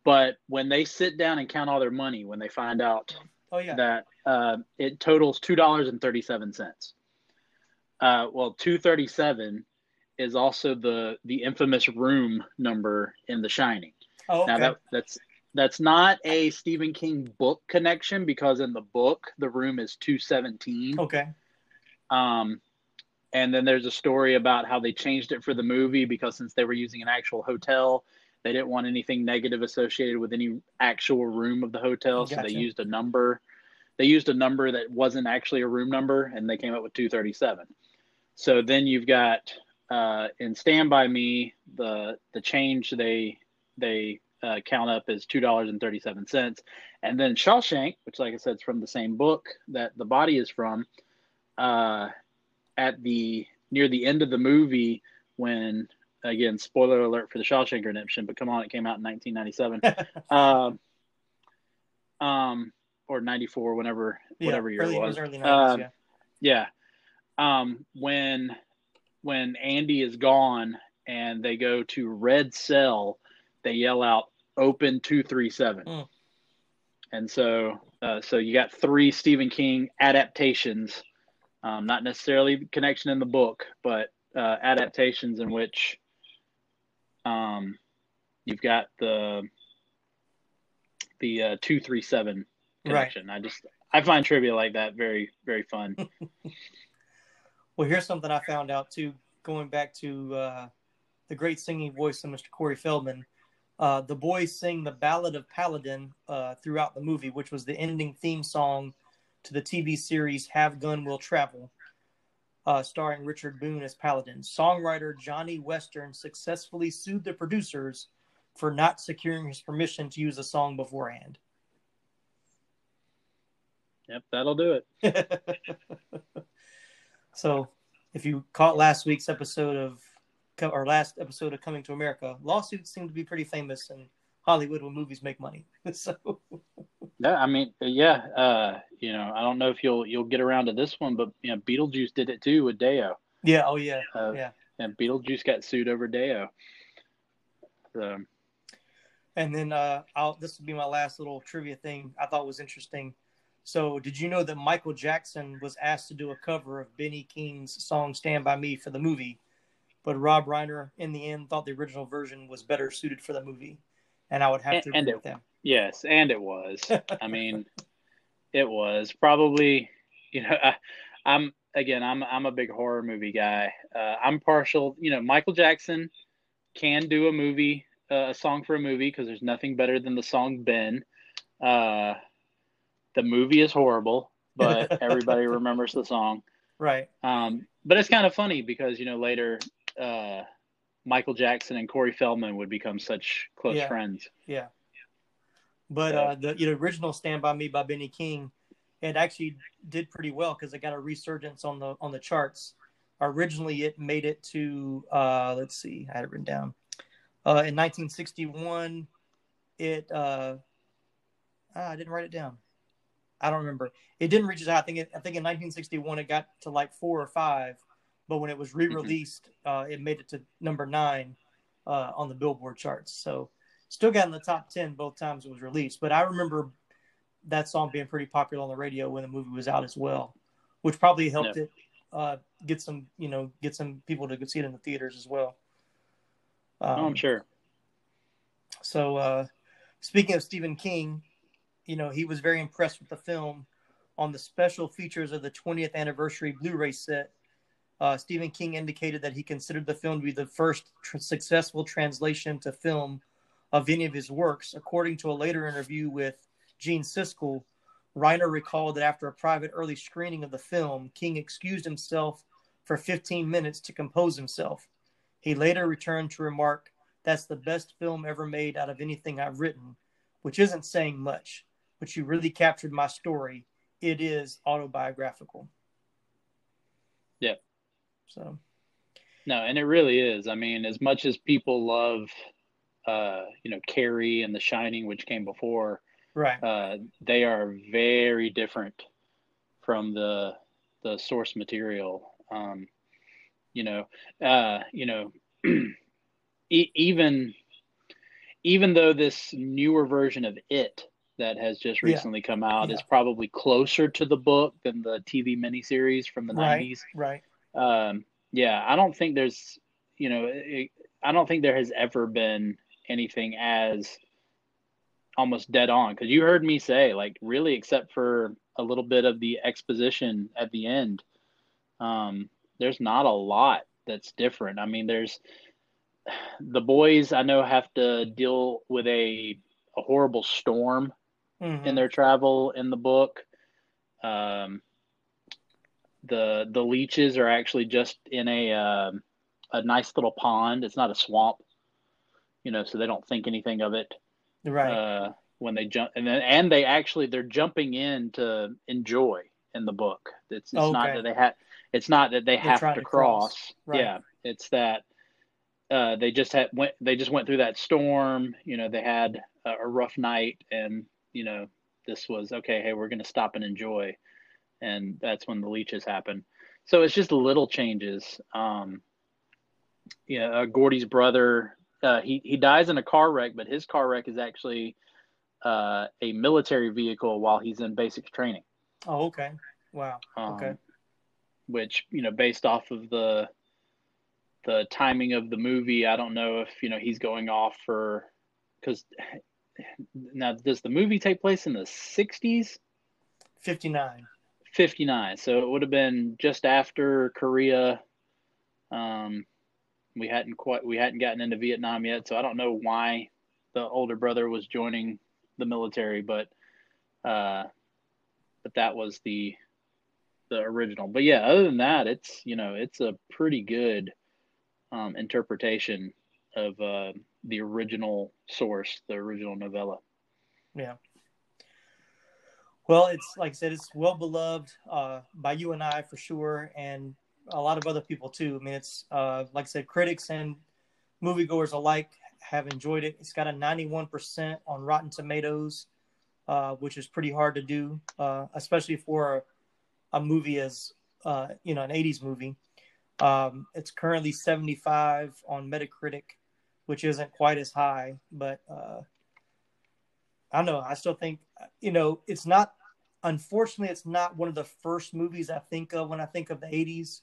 but when they sit down and count all their money, when they find out oh, yeah. that uh, it totals two dollars and thirty seven cents. Uh, well, two thirty seven is also the the infamous room number in The Shining. Oh, okay. Now that that's that's not a Stephen King book connection because in the book the room is 217. Okay. Um and then there's a story about how they changed it for the movie because since they were using an actual hotel, they didn't want anything negative associated with any actual room of the hotel, gotcha. so they used a number. They used a number that wasn't actually a room number and they came up with 237. So then you've got uh, in Stand by Me, the the change they they uh, count up is two dollars and thirty seven cents, and then Shawshank, which, like I said, is from the same book that the body is from. Uh, at the near the end of the movie, when again, spoiler alert for the Shawshank Redemption, but come on, it came out in 1997, um, um, or 94, whenever Yeah, whatever year early, it was. early 90s, Um, yeah. yeah. Um, when when Andy is gone and they go to Red Cell, they yell out "Open two three seven. Mm. And so, uh, so you got three Stephen King adaptations, um, not necessarily connection in the book, but uh, adaptations in which um, you've got the the uh, two three seven Right. connection. I just I find trivia like that very very fun. Well, here's something I found out too, going back to uh, the great singing voice of Mr. Corey Feldman. Uh, the boys sing the Ballad of Paladin uh, throughout the movie, which was the ending theme song to the TV series Have Gun Will Travel, uh, starring Richard Boone as Paladin. Songwriter Johnny Western successfully sued the producers for not securing his permission to use a song beforehand. Yep, that'll do it. so, if you caught last week's episode of or last episode of Coming to America, lawsuits seem to be pretty famous in Hollywood when movies make money. so, Yeah, I mean, yeah, uh, you know, I don't know if you'll you'll get around to this one, but you know, Beetlejuice did it too with Day-O. yeah, oh yeah, Uh, yeah. And Beetlejuice got sued over Day-O. So, And then uh, I'll this will be my last little trivia thing I thought was interesting. So, did you know that Michael Jackson was asked to do a cover of Benny King's song "Stand by Me" for the movie, but Rob Reiner, in the end, thought the original version was better suited for the movie, and I would have to And- and it- with them. yes, and it was. I mean, it was probably, you know, I, I'm again, I'm I'm a big horror movie guy. Uh, I'm partial, you know, Michael Jackson can do a movie, uh, a song for a movie because there's nothing better than the song Ben. Uh, the movie is horrible, but everybody remembers the song. Right. Um, but it's kind of funny because you know later, uh, Michael Jackson and Corey Feldman would become such close Yeah. friends. Yeah. But So- uh, the you know, original "Stand by Me" by Benny King, it actually did pretty well because it got a resurgence on the on the charts. Originally, it made it to uh, let's see, I had it written down. Uh, in 1961, it uh, ah, I didn't write it down. I don't remember. It didn't reach. As high. I think it, I think in 1961 it got to like four or five, but when it was re-released, uh, it made it to number nine uh, on the Billboard charts. So still got in the top 10 both times it was released but i remember that song being pretty popular on the radio when the movie was out as well which probably helped Yeah. it uh, get some you know get some people to go see it in the theaters as well um, oh, I'm sure. so uh, speaking of stephen king you know he was very impressed with the film on the special features of the 20th anniversary blu-ray set uh, stephen king indicated that he considered the film to be the first tr- successful translation to film of any of his works. According to a later interview with Gene Siskel, Reiner recalled that after a private early screening of the film, King excused himself for 15 minutes to compose himself. He later returned to remark, That's the best film ever made out of anything I've written, which isn't saying much, but you really captured my story. It is autobiographical. Yeah. So, No, and it really is. I mean, as much as people love, uh, you know, Carrie and The Shining, which came before, right. uh, they are very different from the the source material. Um, you know, uh, you know, e- even even though this newer version of it that has just Yeah. recently come out Yeah. is probably closer to the book than the TV miniseries from the right. 90s. Right. Um, yeah, I don't think there's, you know, it, I don't think there has ever been anything as almost dead on because you heard me say, like, really, except for a little bit of the exposition at the end, um, there's not a lot that's different. I mean, there's the boys I know have to deal with a a horrible storm Mhm. in their travel in the book. Um, the the leeches are actually just in a um a nice little pond. It's not a swamp, you know, so they don't think anything of it. right. Uh, when they jump and then and they actually they're jumping in to enjoy in the book. It's, it's Okay. not that they had it's not that they They're have to to cross. cross. Right. Yeah, it's that uh, they just had went they just went through that storm. You know, they had a, a rough night, and you know this was okay. Hey, we're going to stop and enjoy, and that's when the leeches happen. So it's just little changes. Um, yeah, uh, Gordy's brother uh, he he dies in a car wreck, but his car wreck is actually uh, a military vehicle while he's in basic training. Oh, okay. Wow. Um, Okay. Which you know, based off of the the timing of the movie, I don't know if you know he's going off for because now does the movie take place in the '60s? 59. 59. So it would have been just after Korea. Um, we hadn't quite we hadn't gotten into Vietnam yet, so I don't know why the older brother was joining the military, but uh, but that was the the original. But yeah, other than that, it's you know it's a pretty good um, interpretation of uh, the original source, the original novella. Yeah. Well, it's like I said, it's well beloved uh, by you and I for sure, and a lot of other people too. I mean, it's uh, like I said, critics and moviegoers alike have enjoyed it. It's got a 91% on Rotten Tomatoes, uh, which is pretty hard to do, uh, especially for a, a movie as uh, you know an 80s movie. Um, it's currently 75 on Metacritic, which isn't quite as high, but uh, I don't know. I still think, you know, it's not, unfortunately, it's not one of the first movies I think of when I think of the 80s.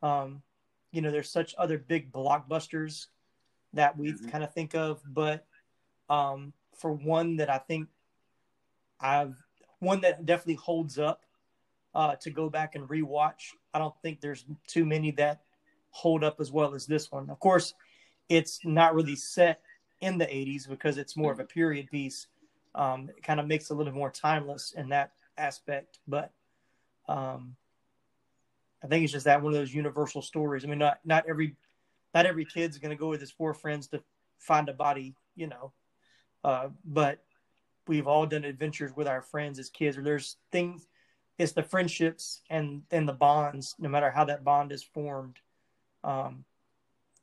Um, you know, there's such other big blockbusters that we Mhm. kind of think of, but um, for one that I think I've, one that definitely holds up uh, to go back and rewatch, I don't think there's too many that hold up as well as this one. Of course, it's not really set in the 80s because it's more of a period piece um, it kind of makes it a little more timeless in that aspect. But um, I think it's just that one of those universal stories. I mean, not not every not every kid's going to go with his four friends to find a body, you know. Uh, but we've all done adventures with our friends as kids. Or there's things. It's the friendships and and the bonds, no matter how that bond is formed, um,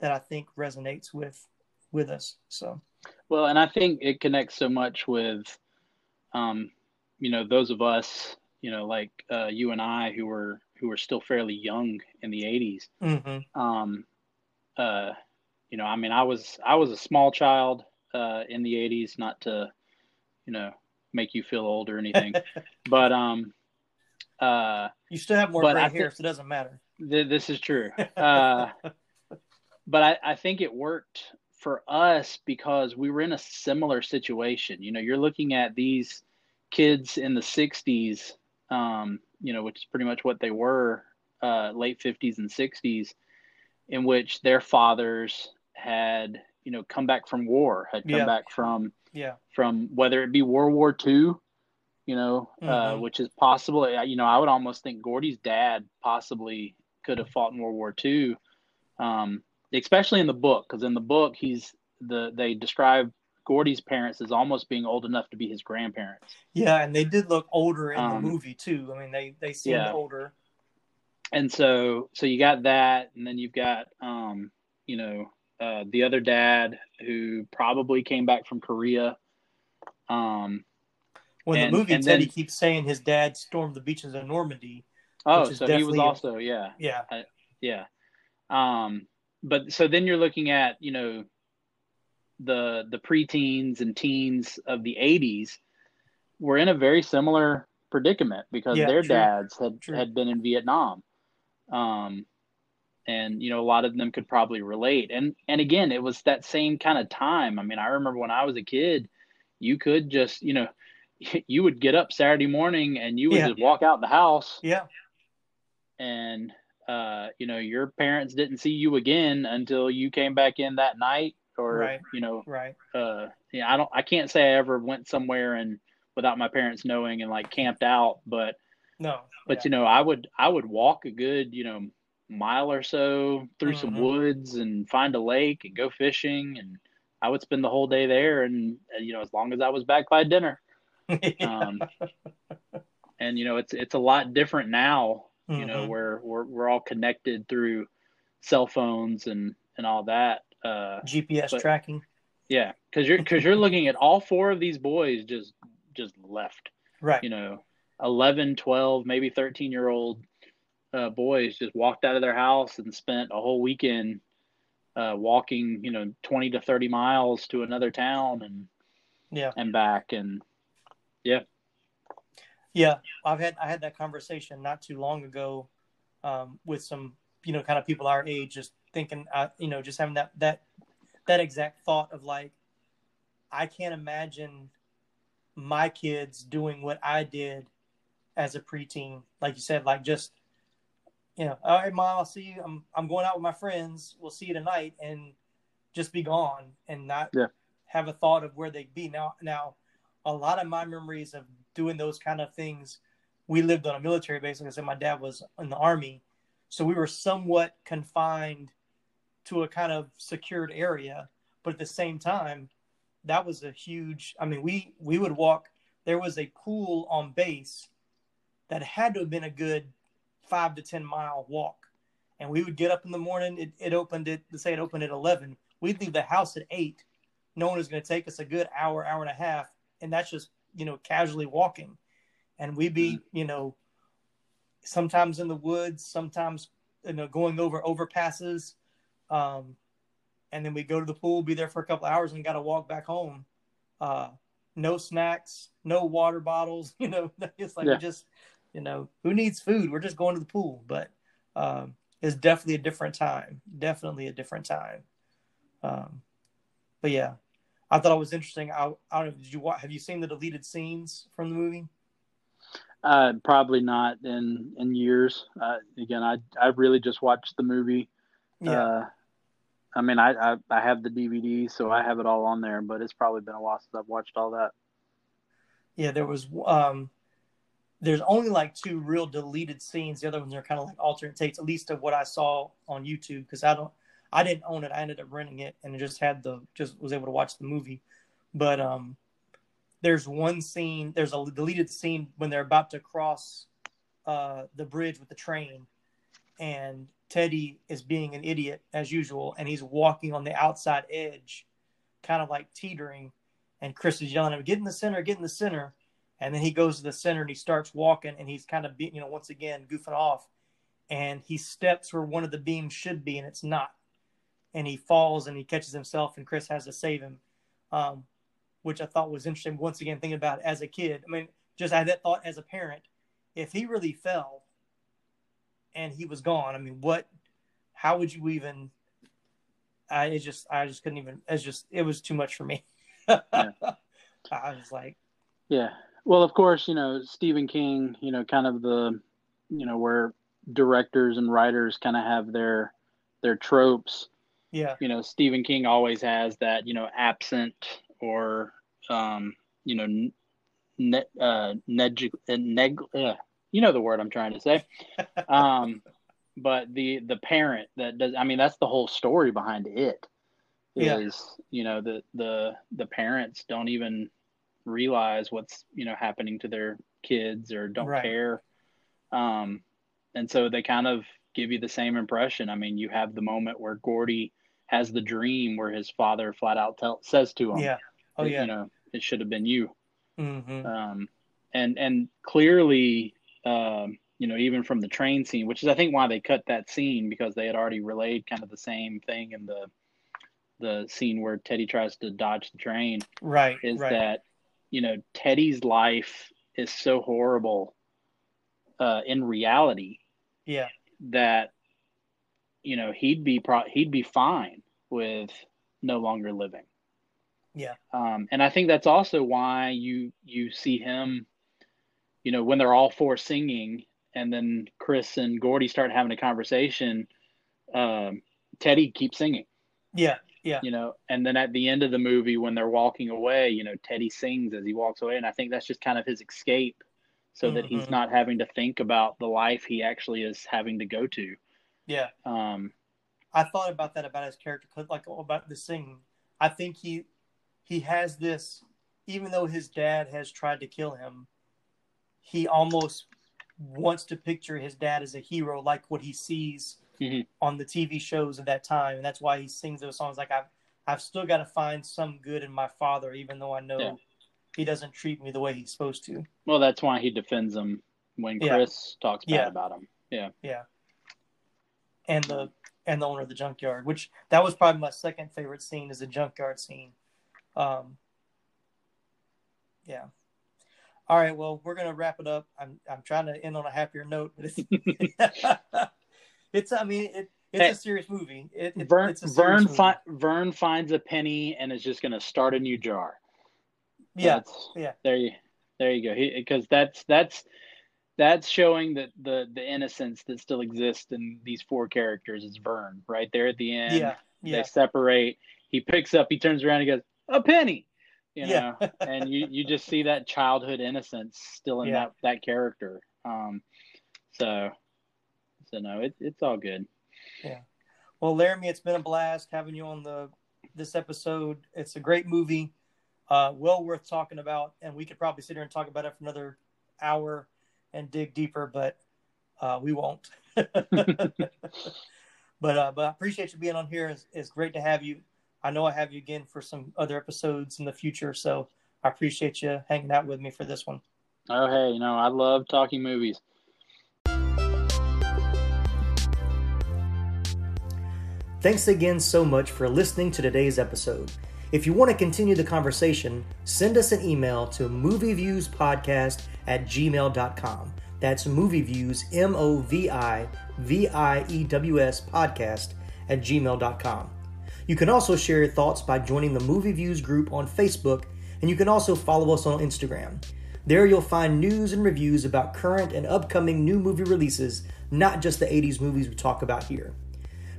that I think resonates with with us. So Well, and I think it connects so much with, um, you know, those of us, you know, like uh, you and I, who were who were still fairly young in the '80s. mhm. Um, uh, you know, I mean, I was I was a small child uh, in the '80s, not to, you know, make you feel old or anything, but um, uh, you still have more gray hair, thi- so it doesn't matter. th- this is true. Uh, but I, I think it worked for us because we were in a similar situation. You know, you're looking at these kids in the 60s, um, you know, which is pretty much what they were, uh, late 50s and 60s, in which their fathers had, you know, come back from war, had come Yeah. back from Yeah. from whether it be World War II, you know, uh, Mhm. which is possible. Uh, You know, I would almost think Gordy's dad possibly could have fought in World War II, um, especially in the book, because in the book he's the they describe Gordy's parents as almost being old enough to be his grandparents. Yeah, and they did look older in Um, the movie too. I mean, they they seemed yeah. older. and so so you got that and then you've got um you know uh the other dad who probably came back from korea um When And- the movie said he then- keeps saying his dad stormed the beaches of Normandy. oh so he was also yeah Yeah, yeah um but so then you're looking at you know the the preteens and teens of the 80s were in a very similar predicament because Yeah, their true. dads had True. had been in Vietnam um and you know a lot of them could probably relate and and again it was that same kind of time i mean i remember when i was a kid you could just you know you would get up saturday morning and you would Yeah. just walk out the house yeah, and uh, you know your parents didn't see you again until you came back in that night or Right. you know right. uh yeah i don't i can't say i ever went somewhere and without my parents knowing and like camped out but No, but you know i would i would walk a good you know mile or so through some Mhm. woods and find a lake and go fishing and I would spend the whole day there, and you know, as long as I was back by dinner. Um, and you know, it's it's a lot different now. You mm-hmm. know, where we're we're all connected through cell phones and and all that. Uh, GPS but, tracking. Yeah, because you're because you're looking at all four of these boys just just left. Right. You know, 11, 12, maybe 13 year old uh, boys just walked out of their house and spent a whole weekend uh, walking, you know, 20 to 30 miles to another town and yeah, and back. And yeah. Yeah. I've had, I had that conversation not too long ago um, with some, you know, kind of people our age, just thinking, uh, you know, just having that, that, that exact thought of like, I can't imagine my kids doing what I did as a preteen. Like you said, like just you know, all right, mom, I'll see you. I'm I'm going out with my friends. We'll see you tonight, and just be gone and not yeah. have a thought of where they'd be. Now, now, a lot of my memories of doing those kind of things. We lived on a military base. Like I said, my dad was in the army, so we were somewhat confined to a kind of secured area. But at the same time, that was a huge. I mean, we we would walk. There was a pool on base that had to have been a good five to 10 mile walk. And we would get up in the morning. It, it opened at, say it opened at 11. We'd leave the house at eight. No one was going to take us a good hour, hour and a half. And that's just, you know, casually walking. And we'd be, mm-hmm. you know, sometimes in the woods, sometimes, you know, going over overpasses. Um, and then we go to the pool, be there for a couple hours and got to walk back home. Uh, no snacks, no water bottles, you know, it's like yeah. just you know, who needs food? We're just going to the pool. But um, it's definitely a different time. Definitely a different time. Um, but yeah, I thought it was interesting. I, I don't know. Did you watch, have you seen the deleted scenes from the movie? Uh, probably not in in years. Uh, again, I I really just watched the movie. Yeah. Uh, I mean, I, I I have the DVD, so I have it all on there. But it's probably been a while since I've watched all that. Yeah, there was um, there's only like two real deleted scenes. The other ones are kind of like alternate takes, at least of what I saw on YouTube. Because I don't, I didn't own it. I ended up renting it and just had the just was able to watch the movie. But um, there's one scene. There's a deleted scene when they're about to cross uh, the bridge with the train, and Teddy is being an idiot as usual, and he's walking on the outside edge, kind of like teetering. And Chris is yelling at him, "Get in the center! Get in the center!" and then he goes to the center and he starts walking and he's kind of you know once again goofing off and he steps where one of the beams should be and it's not and he falls and he catches himself and chris has to save him um, which i thought was interesting once again thinking about as a kid i mean just i had that thought as a parent if he really fell and he was gone i mean what how would you even i it just i just couldn't even it's just it was too much for me yeah. i was like yeah well, of course, you know, Stephen King, you know, kind of the, you know, where directors and writers kind of have their their tropes. Yeah. You know, Stephen King always has that, you know, absent or um, you know, ne- uh, neg- uh, neg- uh, you know the word I'm trying to say. um, but the the parent that does I mean that's the whole story behind it is yeah. you know the the the parents don't even realize what's you know happening to their kids or don't right. care um and so they kind of give you the same impression i mean you have the moment where gordy has the dream where his father flat out tell, says to him yeah oh yeah you know it should have been you mm-hmm. um and and clearly um you know even from the train scene which is i think why they cut that scene because they had already relayed kind of the same thing in the the scene where Teddy tries to dodge the train. Right. Is right. that you know, Teddy's life is so horrible uh, in reality. Yeah. That you know he'd be pro- he'd be fine with no longer living. Yeah. Um, and I think that's also why you you see him, you know, when they're all four singing, and then Chris and Gordy start having a conversation. Um, Teddy keeps singing. Yeah. Yeah. You know, and then at the end of the movie, when they're walking away, you know, Teddy sings as he walks away. And I think that's just kind of his escape so mm-hmm. that he's mm-hmm. not having to think about the life he actually is having to go to. Yeah. Um, I thought about that about his character, like about the singing. I think he he has this even though his dad has tried to kill him, he almost wants to picture his dad as a hero like what he sees mm-hmm. on the TV shows of that time. And that's why he sings those songs like I've I've still got to find some good in my father, even though I know Yeah. He doesn't treat me the way he's supposed to. Well, that's why he defends him when Yeah. Chris talks bad Yeah. about him. Yeah. Yeah. And the and the owner of the junkyard, which that was probably my second favorite scene is the junkyard scene. Um yeah. All right, well, we're gonna wrap it up. I'm I'm trying to end on a happier note, but it's it's I mean it, it's Hey. a serious movie. It, it- Vern it's a serious Vern movie. fi- Vern finds a penny and is just going to start a new jar. Yeah, That's- yeah. There you there you go. Because that's that's that's showing that the the innocence that still exists in these four characters is Vern right there at the end. yeah, yeah, They separate. He picks up. He turns around. He goes a penny. You Yeah. know, and you you just see that childhood innocence still in Yeah. that that character. Um, so so no, it, it's all good. Yeah. Well, Laramie, it's been a blast having you on the this episode. It's a great movie, uh, well worth talking about, and we could probably sit here and talk about it for another hour and dig deeper, but uh, we won't. but uh, but I appreciate you being on here. It's, it's great to have you. I know I have you again for some other episodes in the future, so I appreciate you hanging out with me for this one. Oh hey, you know I love talking movies. Thanks again so much for listening to today's episode. If you want to continue the conversation, send us an email to movieviewspodcast at gmail.com. That's movieviews, M O V I V I E W S podcast at gmail.com. You can also share your thoughts by joining the Movie Views group on Facebook, and you can also follow us on Instagram. There you'll find news and reviews about current and upcoming new movie releases, not just the 80s movies we talk about here.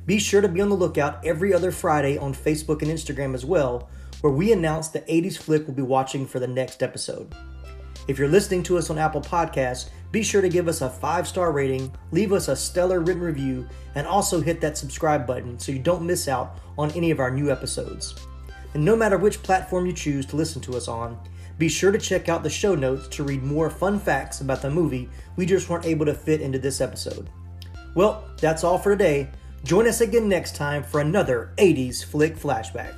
Be sure to be on the lookout every other Friday on Facebook and Instagram as well, where we announce the 80s flick we'll be watching for the next episode. If you're listening to us on Apple Podcasts, be sure to give us a five star rating, leave us a stellar written review, and also hit that subscribe button so you don't miss out on any of our new episodes. And no matter which platform you choose to listen to us on, be sure to check out the show notes to read more fun facts about the movie we just weren't able to fit into this episode. Well, that's all for today. Join us again next time for another 80s Flick Flashback.